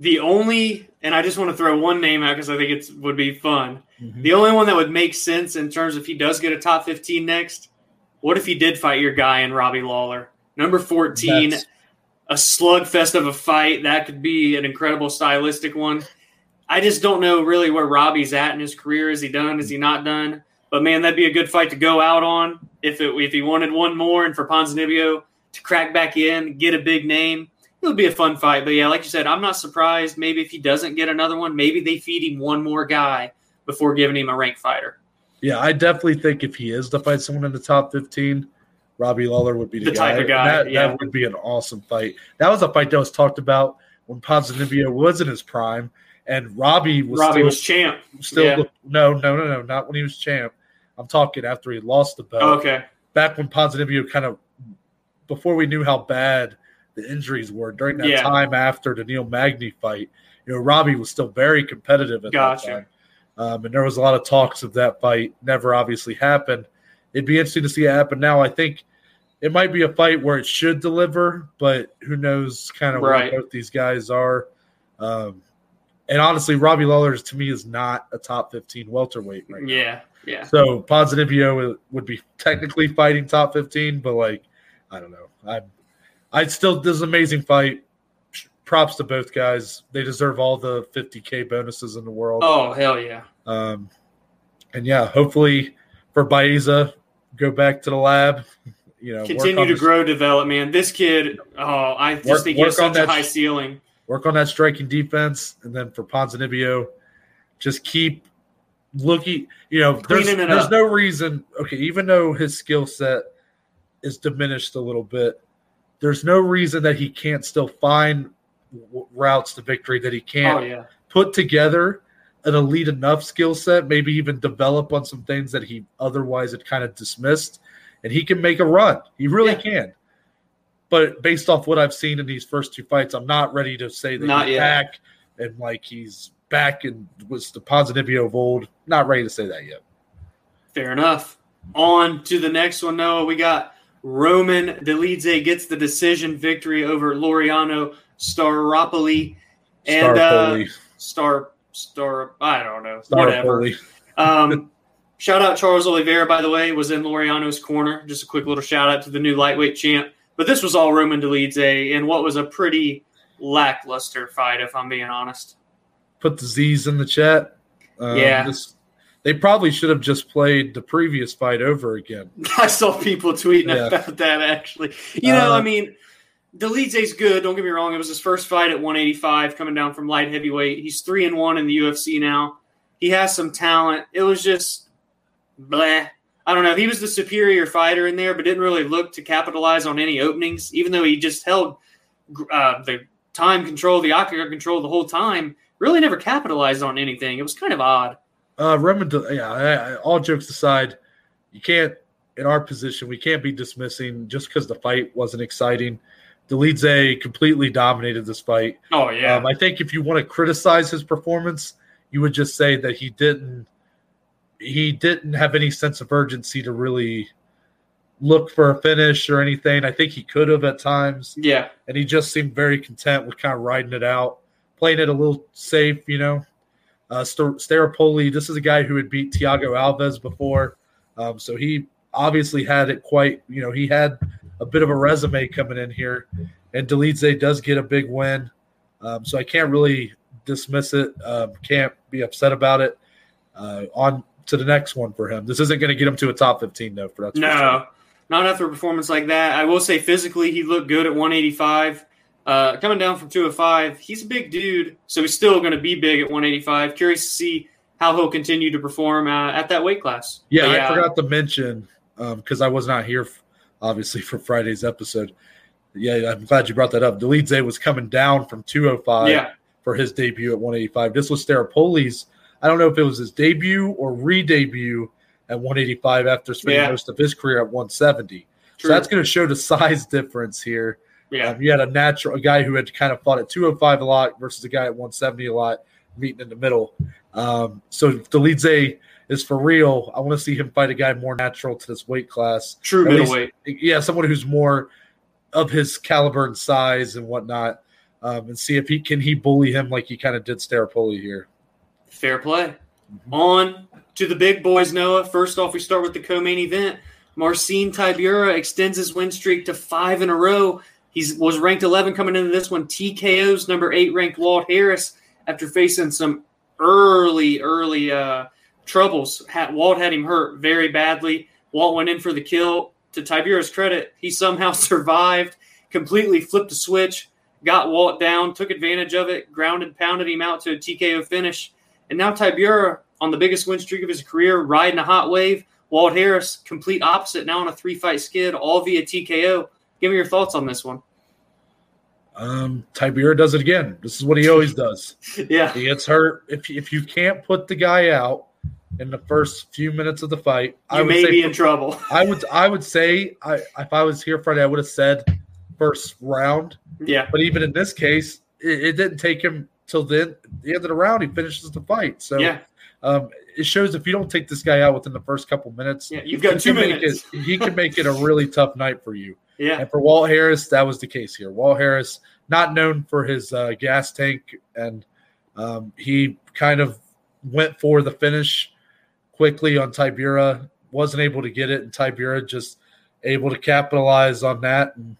Speaker 2: The only, and I just want to throw one name out because I think it would be fun. Mm-hmm. The only one that would make sense in terms of if he does get a top 15 next, what if he did fight your guy in Robbie Lawler? Number 14, That's... a slugfest of a fight. That could be an incredible stylistic one. I just don't know really where Robbie's at in his career. Is he done? Is he not done? But man, that'd be a good fight to go out on if it, if he wanted one more and for Ponzinibbio to crack back in, get a big name. It would be a fun fight. But yeah, like you said, I'm not surprised. Maybe if he doesn't get another one, maybe they feed him one more guy before giving him a ranked fighter.
Speaker 1: Yeah, I definitely think if he is to fight someone in the top 15, Robbie Lawler would be the, the guy. type of guy. That, yeah. that would be an awesome fight. That was a fight that was talked about when Ponzinibbio was in his prime, and Robbie was
Speaker 2: Robbie
Speaker 1: still,
Speaker 2: was champ.
Speaker 1: Still, yeah. no, no, no, no, not when he was champ. I'm talking after he lost the belt.
Speaker 2: Oh, okay.
Speaker 1: Back when Ponzinibbio kind of before we knew how bad the injuries were during that
Speaker 2: yeah.
Speaker 1: time after the Neil Magny fight. You know, Robbie was still very competitive at gotcha. that time. Um, and there was a lot of talks of that fight. Never obviously happened. It'd be interesting to see it happen now. I think it might be a fight where it should deliver, but who knows kind of right. where both these guys are. Um, and honestly, Robbie Lawler to me is not a top 15 welterweight right
Speaker 2: Yeah, now. yeah.
Speaker 1: So Ponzinibbio would be technically fighting top 15, but like, I don't know. I, still, this is an amazing fight props to both guys. They deserve all the 50k bonuses in the world.
Speaker 2: Oh hell yeah!
Speaker 1: Um, and yeah, hopefully for Baeza, go back to the lab. You know,
Speaker 2: continue to grow, develop, man. This kid, oh, I just work, think he has such a high ceiling.
Speaker 1: Work on that striking defense, and then for Ponzinibbio, just keep looking. You know, there's, there's no reason. Okay, even though his skill set is diminished a little bit, there's no reason that he can't still find routes to victory that he can't
Speaker 2: oh, yeah.
Speaker 1: put together an elite enough skill set, maybe even develop on some things that he otherwise had kind of dismissed, and he can make a run. He really yeah. can. But based off what I've seen in these first two fights, I'm not ready to say that not he's yet. back and like he's back and was the Ponzinibbio of old. Not ready to say that yet.
Speaker 2: Fair enough. On to the next one, Noah. We got Roman Dolidze gets the decision victory over Laureano Staropoli and uh, Star Star. I don't know. Whatever. Um, shout out Charles Oliveira, by the way, was in Laureano's corner. Just a quick little shout out to the new lightweight champ. But this was all Roman Dolidze in what was a pretty lackluster fight, if I'm being honest.
Speaker 1: Put the Z's in the chat.
Speaker 2: Um, yeah. This,
Speaker 1: they probably should have just played the previous fight over again.
Speaker 2: I saw people tweeting yeah. about that actually. You know, uh, I mean, Dolidze's good. Don't get me wrong. It was his first fight at 185, coming down from light heavyweight. He's three and one in the UFC now. He has some talent. It was just blah. I don't know. He was the superior fighter in there, but didn't really look to capitalize on any openings. Even though he just held uh, the time control, the octagon control the whole time, really never capitalized on anything. It was kind of odd.
Speaker 1: Uh, Roman, yeah. All jokes aside, you can't in our position. We can't be dismissing just because the fight wasn't exciting. Dolidze completely dominated this fight.
Speaker 2: Oh yeah.
Speaker 1: Um, I think if you want to criticize his performance, you would just say that he didn't he didn't have any sense of urgency to really look for a finish or anything. I think he could have at times.
Speaker 2: Yeah.
Speaker 1: And he just seemed very content with kind of riding it out, playing it a little safe, you know. Uh, Staropoli, this is a guy who had beat Thiago Alves before. Um, so he obviously had it quite, you know, he had a bit of a resume coming in here, and Dolidze does get a big win. Um, so I can't really dismiss it. Um, can't be upset about it. Uh, on to the next one for him. This isn't going to get him to a top 15 though. For that,
Speaker 2: no, sure. not after a performance like that. I will say physically he looked good at 185. Uh, coming down from 205, he's a big dude, so he's still going to be big at 185. Curious to see how he'll continue to perform uh, at that weight class.
Speaker 1: Yeah, yeah, I forgot to mention because um, I was not here obviously for Friday's episode. Yeah, I'm glad you brought that up. Dolidze was coming down from 205
Speaker 2: yeah.
Speaker 1: for his debut at 185. This was Staropoli's. I don't know if it was his debut or re-debut at 185 after spending
Speaker 2: Yeah.
Speaker 1: most of his career at 170.
Speaker 2: True.
Speaker 1: So that's going to show the size difference here.
Speaker 2: Yeah.
Speaker 1: Um, you had a natural a guy who had kind of fought at 205 a lot versus a guy at 170 a lot, meeting in the middle. Um, so if Dolidze is for real, I want to see him fight a guy more natural to this weight class.
Speaker 2: True
Speaker 1: At least- Yeah, someone who's more of his caliber and size and whatnot, um, and see if he can he bully him like he kind of did Staropoli here.
Speaker 2: Fair play. On to the big boys, Noah. First off, we start with the co-main event. Marcin Tybura extends his win streak to five in a row. He was ranked 11 coming into this one. TKO's number eight ranked Walt Harris after facing some early, early uh, troubles. Had, Walt had him hurt very badly. Walt went in for the kill. To Tybura's credit, he somehow survived, completely flipped a switch, got Walt down, took advantage of it, grounded, pounded him out to a TKO finish. And now Tybura on the biggest win streak of his career, riding a hot wave. Walt Harris, complete opposite, now on a three fight skid, all via TKO. Give me your thoughts on this one.
Speaker 1: Um, Tybura does it again. This is what he always does.
Speaker 2: Yeah,
Speaker 1: He gets hurt. If if you can't put the guy out in the first few minutes of the fight, I
Speaker 2: you
Speaker 1: would
Speaker 2: may
Speaker 1: say
Speaker 2: be in trouble.
Speaker 1: I would I would say I if I was here Friday, I would have said first round.
Speaker 2: Yeah,
Speaker 1: But even in this case, it, it didn't take him till the, the end of the round. He finishes the fight. So
Speaker 2: yeah,
Speaker 1: um, it shows if you don't take this guy out within the first couple minutes,
Speaker 2: yeah. You've got two minutes.
Speaker 1: It, he can make it a really tough night for you.
Speaker 2: Yeah,
Speaker 1: And for Walt Harris, that was the case here. Walt Harris, not known for his uh, gas tank, and um, he kind of went for the finish quickly on Tybura. Wasn't able to get it, and Tybura just able to capitalize on that. And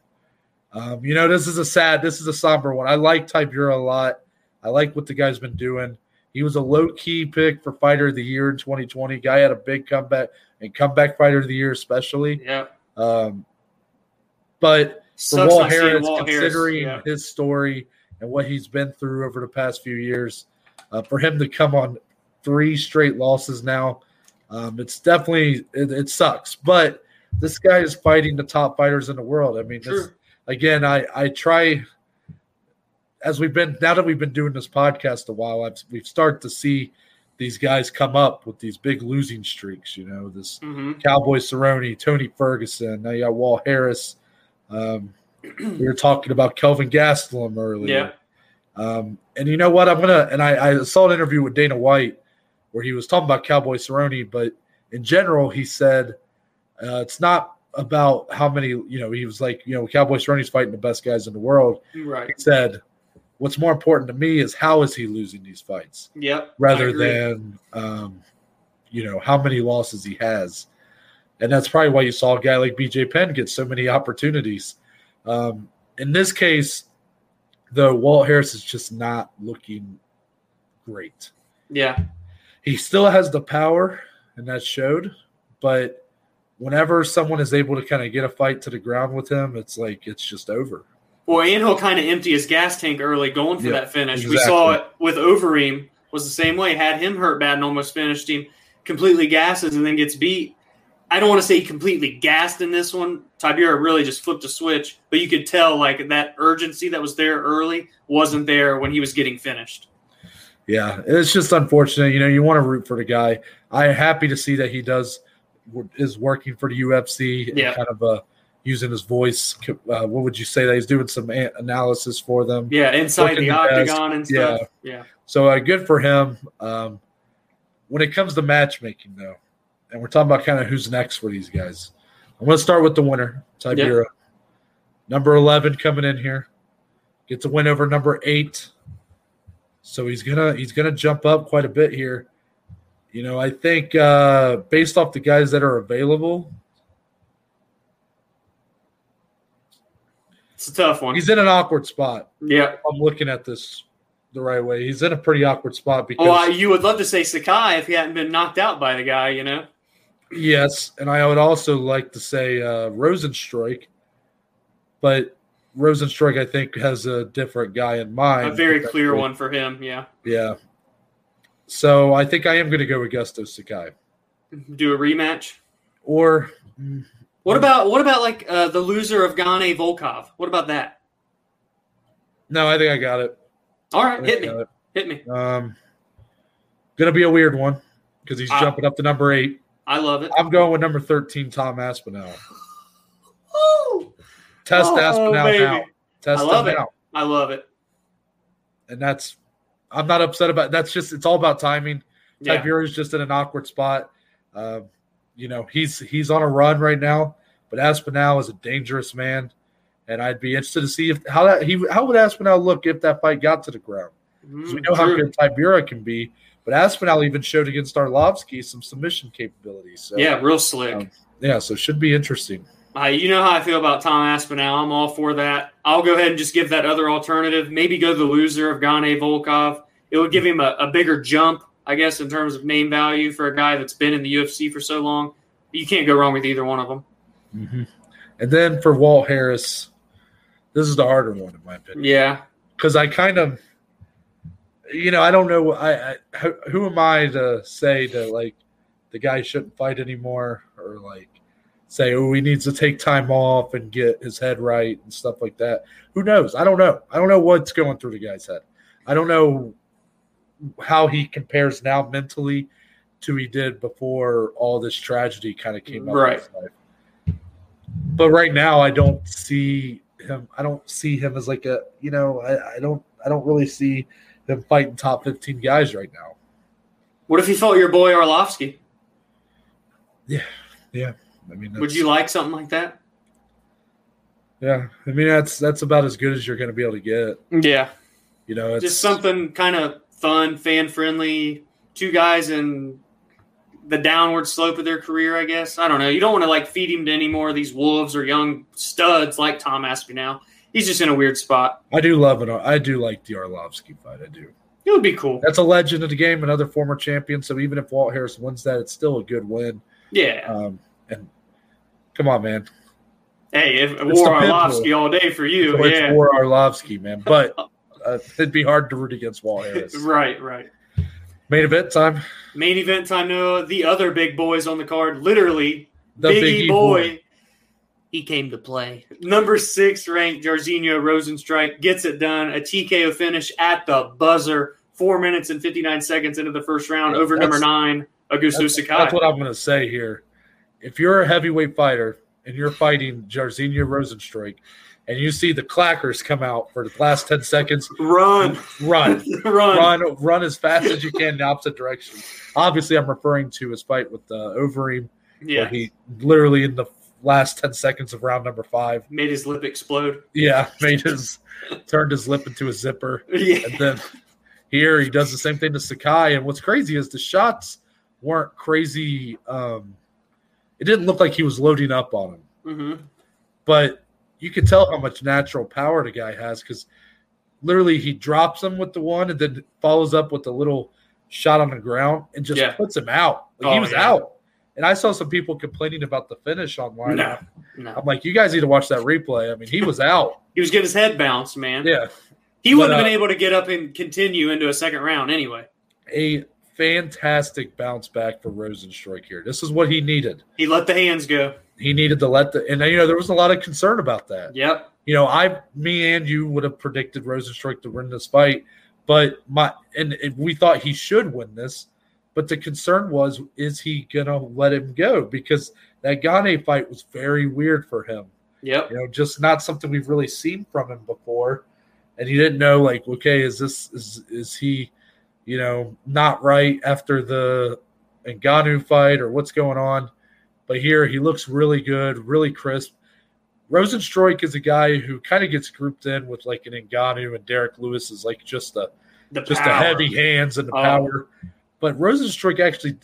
Speaker 1: um, you know, this is a sad, this is a somber one. I like Tybura a lot. I like what the guy's been doing. He was a low key pick for Fighter of the Year in 2020. Guy had a big comeback and comeback Fighter of the Year, especially.
Speaker 2: yeah.
Speaker 1: Um, but for
Speaker 2: Sucks
Speaker 1: Walt
Speaker 2: not seeing
Speaker 1: Harris,
Speaker 2: Harris,
Speaker 1: considering
Speaker 2: yeah.
Speaker 1: his story and what he's been through over the past few years, uh, for him to come on three straight losses now, um, it's definitely it, it sucks. But this guy is fighting the top fighters in the world. I mean, this, again, I I try as we've been now that we've been doing this podcast a while, I've, we've started to see these guys come up with these big losing streaks. You know, this
Speaker 2: hmm
Speaker 1: Cowboy Cerrone, Tony Ferguson. Now you got Walt Harris. Um, we were talking about Kelvin Gastelum earlier.
Speaker 2: Yeah.
Speaker 1: Um, and you know what? I'm gonna and I, I saw an interview with Dana White where he was talking about Cowboy Cerrone, but in general, he said uh, it's not about how many. You know, he was like, you know, Cowboy Cerrone's fighting the best guys in the world.
Speaker 2: Right.
Speaker 1: He said, "What's more important to me is how is he losing these fights."
Speaker 2: Yep.
Speaker 1: Rather than um, you know how many losses he has, and that's probably why you saw a guy like BJ Penn get so many opportunities. Um, in this case, though, Walt Harris is just not looking great.
Speaker 2: Yeah.
Speaker 1: He still has the power, and that showed. But whenever someone is able to kind of get a fight to the ground with him, it's like it's just over.
Speaker 2: Well, and he'll kind of empty his gas tank early going for
Speaker 1: Yeah,
Speaker 2: that finish. We saw it with Overeem was the same way. Had him hurt bad and almost finished him. Completely gasses and then gets beat. I don't want to say he completely gassed in this one. Tybura really just flipped a switch, but you could tell like that urgency that was there early wasn't there when he was getting finished.
Speaker 1: Yeah, it's just unfortunate. You know, you want to root for the guy. I'm happy to see that he does is working for the UFC
Speaker 2: Yeah.
Speaker 1: kind of uh, using his voice. Uh, what would you say that he's doing some analysis for them?
Speaker 2: Yeah, inside the octagon and stuff. Yeah.
Speaker 1: So uh, good for him. Um, when it comes to matchmaking, though, and we're talking about kind of who's next for these guys, I'm going to start with the winner, Tybura. Number 11 coming in here, gets a win over number eight. So he's gonna he's gonna jump up quite a bit here. You know, I think uh, based off the guys that are available,
Speaker 2: It's a tough one.
Speaker 1: he's in an awkward spot.
Speaker 2: yeah.
Speaker 1: I'm looking at this the right way. He's in a pretty awkward spot because
Speaker 2: Well, I- you would love to say Sakai if he hadn't been knocked out by the guy, you know?
Speaker 1: Yes, and I would also like to say uh, Rozenstruik, but Rozenstruik I think has a different guy in mind.
Speaker 2: A very clear one for him. Yeah.
Speaker 1: Yeah. So I think I am going to go with Gusto Sakai,
Speaker 2: Do a rematch.
Speaker 1: or
Speaker 2: What about what about like uh, the loser of Gane Volkov? What about that?
Speaker 1: no, I think I got it.
Speaker 2: All right, hit me, hit me.
Speaker 1: Um, going to be a weird one because he's
Speaker 2: Ah.
Speaker 1: jumping up to number eight.
Speaker 2: I love it.
Speaker 1: I'm going with number 13, Tom Aspinall.
Speaker 2: Ooh.
Speaker 1: Test
Speaker 2: Oh,
Speaker 1: Aspinall
Speaker 2: baby.
Speaker 1: now. Test
Speaker 2: I love it.
Speaker 1: now.
Speaker 2: I love it.
Speaker 1: And that's I'm not upset about that's just it's all about timing.
Speaker 2: Yeah.
Speaker 1: Tybura's just in an awkward spot. Um, you know, he's he's on a run right now, but Aspinall is a dangerous man. And I'd be interested to see if how that he how would Aspinall look if that fight got to the ground. 'Cause we
Speaker 2: Mm,
Speaker 1: know how good Tybura can be, but Aspinall even showed against Arlovsky some submission capabilities. So
Speaker 2: Yeah, real slick.
Speaker 1: Um, yeah, so it should be interesting.
Speaker 2: Uh, you know how I feel about Tom Aspinall. I'm all for that. I'll go ahead and just give that other alternative. Maybe go the loser of Gane Volkov. It would give him a, a bigger jump, I guess, in terms of name value for a guy that's been in the UFC for so long. You can't go wrong with either one of them.
Speaker 1: Mm-hmm. And then for Walt Harris, this is the harder one in my opinion
Speaker 2: Yeah.
Speaker 1: because I kind of, you know, I don't know. I, I who, am I to say that like the guy shouldn't fight anymore or like say oh he needs to take time off and get his head right and stuff like that. Who knows? I don't know. I don't know what's going through the guy's head. I don't know how he compares now mentally to he did before all this tragedy kind of came up
Speaker 2: Right.
Speaker 1: his life. But right now, I don't see him. I don't see him as like a you know. I, I don't. I don't really see him fighting top fifteen guys right now.
Speaker 2: What if you fought your boy Arlovsky?
Speaker 1: Yeah, yeah. I mean,
Speaker 2: Would you like something like that?
Speaker 1: Yeah, I mean that's that's about as good as you're going to be able to get.
Speaker 2: Yeah.
Speaker 1: You know, it's
Speaker 2: Just something kind of fun, fan friendly. Two guys in the downward slope of their career, I guess. I don't know. You don't want to like feed him to any more of these wolves or young studs like Tom Aspinall. He's just in a weird spot.
Speaker 1: I do love it. I do like the Arlovsky fight. I do.
Speaker 2: It would be cool.
Speaker 1: That's a legend of the game, another former champion. So even if Walt Harris wins that, it's still a good win.
Speaker 2: Yeah.
Speaker 1: Um, and come on, man,
Speaker 2: hey, if
Speaker 1: the
Speaker 2: War Arlovsky all day for you.
Speaker 1: It's
Speaker 2: yeah.
Speaker 1: for Arlovsky, man. But uh, it'd be hard to root against Walt Harris.
Speaker 2: right, right.
Speaker 1: Main event time.
Speaker 2: Main event time, Noah. The other big boys on the card, literally
Speaker 1: The
Speaker 2: Biggie
Speaker 1: Big E
Speaker 2: boy. He came to play. Number six ranked Jairzinho Rozenstruik gets it done. A TKO finish at the buzzer. Four minutes and 59 seconds into the first round over
Speaker 1: That's-
Speaker 2: number nine, Augusto
Speaker 1: That's,
Speaker 2: Sakai.
Speaker 1: that's what I'm going to say here. If you're a heavyweight fighter and you're fighting Jairzinho Rozenstruik, and you see the clackers come out for the last ten seconds,
Speaker 2: Run.
Speaker 1: run,
Speaker 2: Run.
Speaker 1: run, run as fast as you can in the opposite direction. Obviously, I'm referring to his fight with uh, Overeem, where
Speaker 2: Yeah.
Speaker 1: he literally in the last ten seconds of round number five,
Speaker 2: Made his lip explode.
Speaker 1: yeah, made his turned his lip into a zipper.
Speaker 2: Yeah.
Speaker 1: And then here he does the same thing to Sakai. And what's crazy is the shots weren't crazy. Um, it didn't look like he was loading up on him,
Speaker 2: hmm
Speaker 1: but you could tell how much natural power the guy has because literally he drops him with the one and then follows up with a little shot on the ground and just
Speaker 2: Yeah.
Speaker 1: puts him out. Like, he
Speaker 2: Oh,
Speaker 1: was
Speaker 2: yeah.
Speaker 1: out. And I saw some people complaining about the finish online.
Speaker 2: No. No.
Speaker 1: I'm like, you guys need to watch that replay. I mean, he was out.
Speaker 2: He was getting his head bounced, man.
Speaker 1: yeah.
Speaker 2: He wouldn't have
Speaker 1: uh,
Speaker 2: been able to get up and continue into a second round anyway.
Speaker 1: A fantastic bounce back for Rozenstruik here. This is what he needed.
Speaker 2: He let the hands go.
Speaker 1: He needed to let the and you know there was a lot of concern about that.
Speaker 2: Yep.
Speaker 1: You know, I me and you would have predicted Rozenstruik to win this fight, but my and, and we thought he should win this. But the concern was, is he gonna let him go? Because that Gane fight was very weird for him.
Speaker 2: Yep.
Speaker 1: You know, just not something we've really seen from him before. And you didn't know, like, okay, is this is is he, you know, not right after the Ngannou fight or what's going on? But here he looks really good, really crisp. Rozenstruik is a guy who kind of gets grouped in with like an Ngannou and Derrick Lewis is like just a
Speaker 2: The
Speaker 1: just
Speaker 2: power.
Speaker 1: the heavy hands and the
Speaker 2: Oh.
Speaker 1: power. But Rozenstruik actually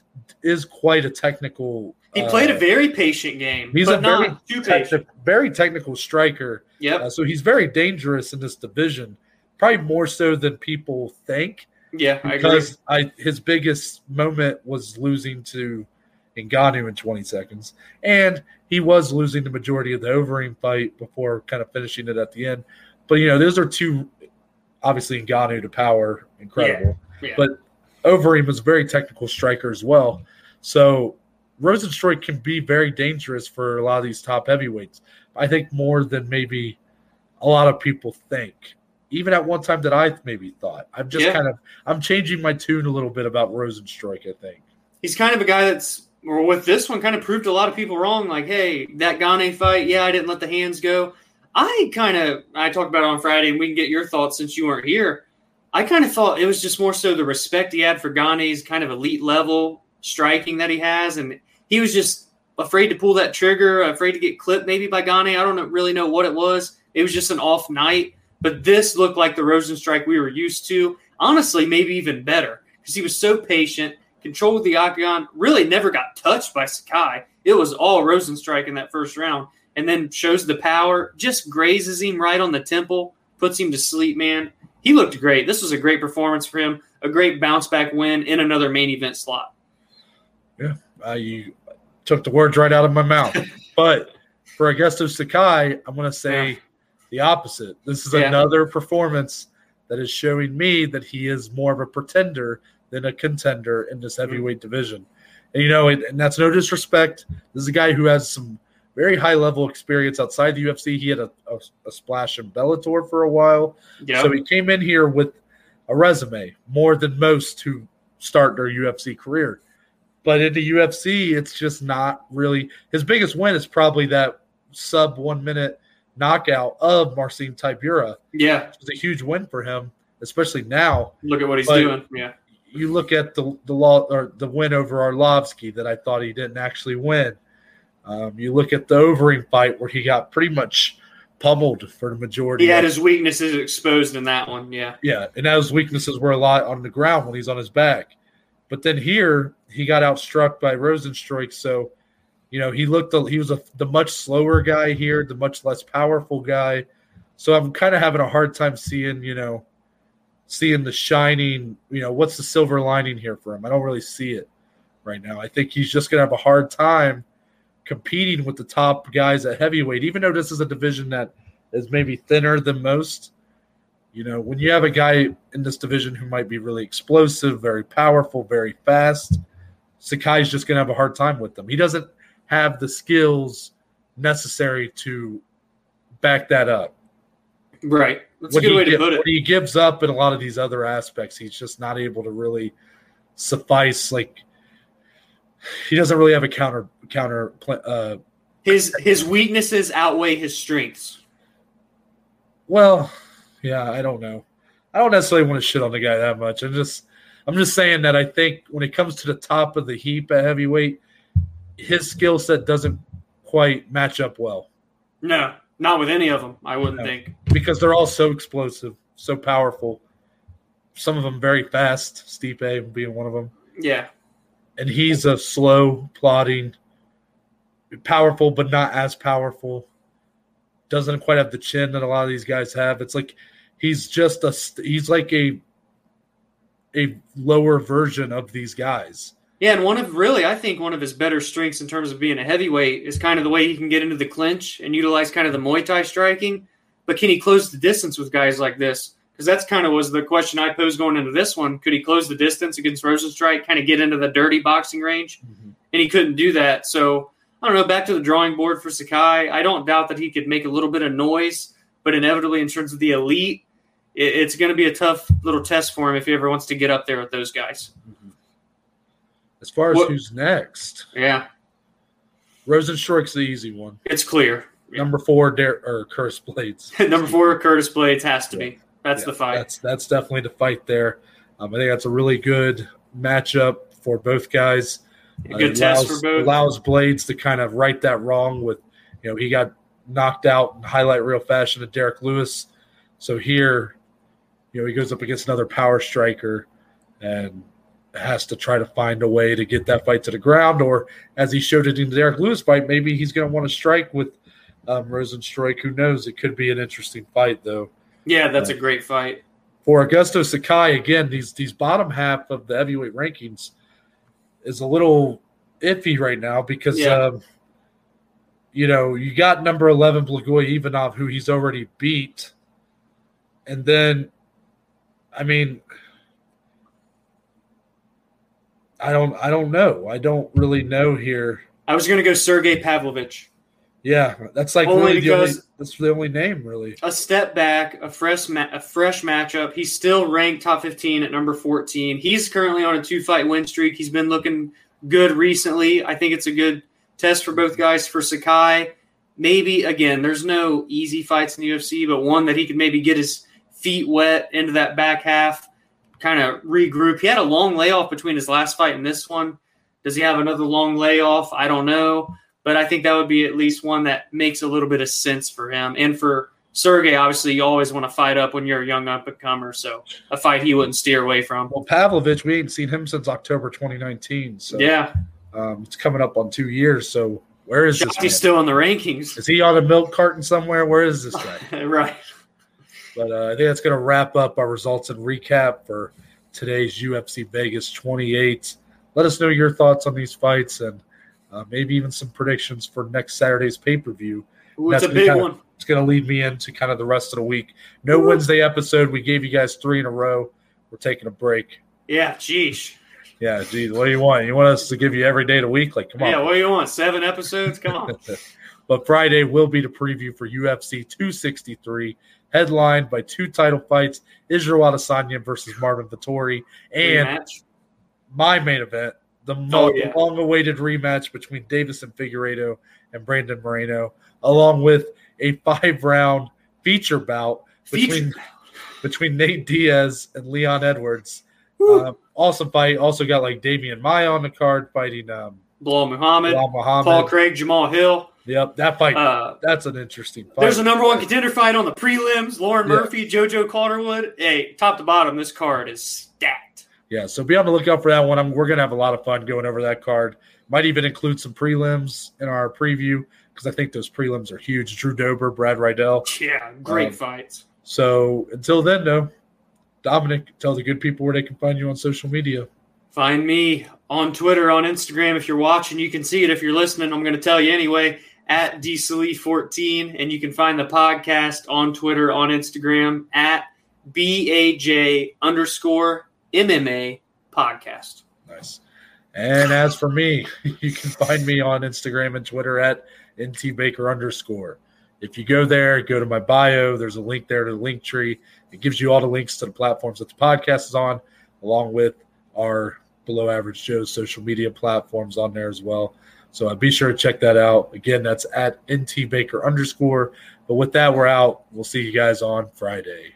Speaker 1: is quite a technical.
Speaker 2: He played
Speaker 1: uh,
Speaker 2: a very patient game,
Speaker 1: He's a very
Speaker 2: patient.
Speaker 1: very technical striker.
Speaker 2: Yep.
Speaker 1: Uh, so he's very dangerous in this division, probably more so than people think.
Speaker 2: Yeah, I agree.
Speaker 1: Because I, his biggest moment was losing to Ngannou in 20 seconds, and he was losing the majority of the Overeem fight before kind of finishing it at the end. But you know, those are two, obviously Ngannou to power, incredible.
Speaker 2: Yeah.
Speaker 1: But Overeem was a very technical striker as well. So Rozenstruik can be very dangerous for a lot of these top heavyweights. I think more than maybe a lot of people think. Even at one time that I maybe thought. I'm just
Speaker 2: Yeah.
Speaker 1: kind of I'm changing my tune a little bit about Rozenstruik, I think.
Speaker 2: He's kind of a guy that's or with this one, kind of proved a lot of people wrong. Like, hey, that Gane fight, yeah, I didn't let the hands go. I kind of I talked about it on Friday, and we can get your thoughts since you weren't here. I kind of thought it was just more so the respect he had for Gane's kind of elite level striking that he has, and he was just afraid to pull that trigger, afraid to get clipped maybe by Gane. I don't really know what it was. It was just an off night, but this looked like the Rozenstruik we were used to. Honestly, maybe even better because he was so patient, controlled the octagon, really never got touched by Sakai. It was all Rozenstruik in that first round, and then shows the power, just grazes him right on the temple, puts him to sleep, man he looked great. This was a great performance for him, a great bounce back win in another main event slot.
Speaker 1: Yeah, uh, you took the words right out of my mouth. but for Augusto Sakai, I'm going to say yeah. the opposite. This is yeah. another performance that is showing me that he is more of a pretender than a contender in this heavyweight mm-hmm. division. And you know, and that's no disrespect. This is a guy who has some very high level experience outside the UFC. He had a, a, a splash in Bellator for a while. Yep. So he came in here with a resume more than most who start their UFC career. But in the UFC, it's just not really his biggest win is probably that sub one minute knockout of Marcin Tybura.
Speaker 2: Yeah.
Speaker 1: It was a huge win for him, especially now.
Speaker 2: Look at what he's but doing. Yeah.
Speaker 1: You look at the the law or the win over Arlovsky that I thought he didn't actually win. Um, you look at the Overeem fight where he got pretty much pummeled for the majority.
Speaker 2: He had his weaknesses exposed in that one. Yeah.
Speaker 1: Yeah. And those weaknesses were a lot on the ground when he's on his back. But then here, he got outstruck by Rozenstruik. So, you know, he looked, he was a, the much slower guy here, the much less powerful guy. So I'm kind of having a hard time seeing, you know, seeing the shining, you know, what's the silver lining here for him? I don't really see it right now. I think he's just going to have a hard time competing with the top guys at heavyweight, even though this is a division that is maybe thinner than most. You know, when you have a guy in this division who might be really explosive, very powerful, very fast, Sakai's just going to have a hard time with them. He doesn't have the skills necessary to back that up.
Speaker 2: Right. That's when a good way to put it.
Speaker 1: When he gives up in a lot of these other aspects, he's just not able to really suffice. Like he doesn't really have a counter counter. Uh,
Speaker 2: his his weaknesses outweigh his strengths.
Speaker 1: Well, yeah, I don't know. I don't necessarily want to shit on the guy that much. I'm just I'm just saying that I think when it comes to the top of the heap at heavyweight, his skill set doesn't quite match up well.
Speaker 2: No, not with any of them. I wouldn't no. think
Speaker 1: because they're all so explosive, so powerful. Some of them very fast. Stipe being one of them.
Speaker 2: Yeah,
Speaker 1: and he's a slow, plodding, powerful, but not as powerful. Doesn't quite have the chin that a lot of these guys have. It's like he's just a he's like a a lower version of these guys.
Speaker 2: Yeah, and one of really, I think one of his better strengths in terms of being a heavyweight is kind of the way he can get into the clinch and utilize kind of the Muay Thai striking. But can he close the distance with guys like this? Because that's kind of was the question I posed going into this one. Could he close the distance against Rozenstruik, kind of get into the dirty boxing range? Mm-hmm. And he couldn't do that. So I don't know. Back to the drawing board for Sakai. I don't doubt that he could make a little bit of noise, but inevitably, in terms of the elite, it, it's going to be a tough little test for him if he ever wants to get up there with those guys. Mm-hmm.
Speaker 1: As far as what, who's next,
Speaker 2: yeah,
Speaker 1: Rozenstruik's the easy one.
Speaker 2: It's clear.
Speaker 1: Number four, Dar- or Curtis Blaydes.
Speaker 2: Number four, Curtis Blaydes has to yeah. be. That's yeah, the fight.
Speaker 1: That's that's definitely the fight there. Um, I think that's a really good matchup for both guys.
Speaker 2: A good uh, test for both.
Speaker 1: Allows Blaydes to kind of right that wrong with, you know, he got knocked out in highlight reel fashion to Derrick Lewis. So here, you know, he goes up against another power striker and has to try to find a way to get that fight to the ground. Or as he showed it in the Derrick Lewis fight, maybe he's going to want to strike with um, Rozenstruik. Who knows? It could be an interesting fight, though.
Speaker 2: Yeah, that's a great fight.
Speaker 1: For Augusto Sakai, again, these these bottom half of the heavyweight rankings is a little iffy right now because yeah. um, you know you got number eleven Blagoy Ivanov, who he's already beat, and then, I mean, I don't I don't know. I don't really know here.
Speaker 2: I was going to go Sergey Pavlovich.
Speaker 1: Yeah, that's like only really the only, that's the only name really.
Speaker 2: A step back, a fresh ma- a fresh matchup. He's still ranked top 15 at number 14. He's currently on a two fight win streak. He's been looking good recently. I think it's a good test for both guys. For Sakai, maybe again, there's no easy fights in the UFC, but one that he could maybe get his feet wet into that back half, kind of regroup. He had a long layoff between his last fight and this one. Does he have another long layoff? I don't know, but I think that would be at least one that makes a little bit of sense for him and for Sergey, obviously, you always want to fight up when you're a young up and comer. So a fight he wouldn't steer away from.
Speaker 1: Well, Pavlovich, we ain't seen him since October 2019. So
Speaker 2: yeah,
Speaker 1: um, it's coming up on two years. So where is
Speaker 2: this? He's still in the rankings.
Speaker 1: Is he on a milk carton somewhere? Where is this guy?
Speaker 2: right.
Speaker 1: But uh, I think that's going to wrap up our results and recap for today's UFC Vegas 28. Let us know your thoughts on these fights and uh, maybe even some predictions for next Saturday's pay per view.
Speaker 2: It's a big one
Speaker 1: it's going to lead me into kind of the rest of the week. No Ooh. Wednesday episode. We gave you guys three in a row. We're taking a break.
Speaker 2: Yeah, geez.
Speaker 1: Yeah, geez. What do you want? You want us to give you every day of the week? Like, come on.
Speaker 2: Yeah, what do you want? Seven episodes? Come on.
Speaker 1: but Friday will be the preview for UFC 263, headlined by two title fights: Israel Adesanya versus Marvin Vettori, and rematch. my main event, the oh, yeah. long-awaited rematch between Deiveson Figueiredo and Brandon Moreno, along with a five round feature bout between feature. between Nate Diaz and Leon Edwards. Um, awesome fight. Also got like Demian Maia on the card fighting um,
Speaker 2: Belal Muhammad, Muhammad, Paul Craig, Jamahal Hill.
Speaker 1: Yep, that fight. Uh, that's an interesting fight.
Speaker 2: There's a number one contender fight on the prelims. Lauren yeah. Murphy, JoJo Calderwood. Hey, top to bottom, this card is stacked.
Speaker 1: Yeah, so be on the lookout for that one. I'm, we're gonna have a lot of fun going over that card. Might even include some prelims in our preview because I think those prelims are huge. Drew Dober, Brad Riddell.
Speaker 2: Yeah, great um, fights.
Speaker 1: So until then, though, Dominic, tell the good people where they can find you on social media.
Speaker 2: Find me on Twitter, on Instagram. If you're watching, you can see it. If you're listening, I'm going to tell you anyway at DSalee14. And you can find the podcast on Twitter, on Instagram at BAJ underscore MMA podcast.
Speaker 1: Nice. And as for me, you can find me on Instagram and Twitter at NT Baker underscore. If you go there, go to my bio. There's a link there to the link tree. It gives you all the links to the platforms that the podcast is on, along with our Below Average Joe's social media platforms on there as well. So uh, be sure to check that out. Again, that's at NT Baker underscore. But with that, we're out. We'll see you guys on Friday.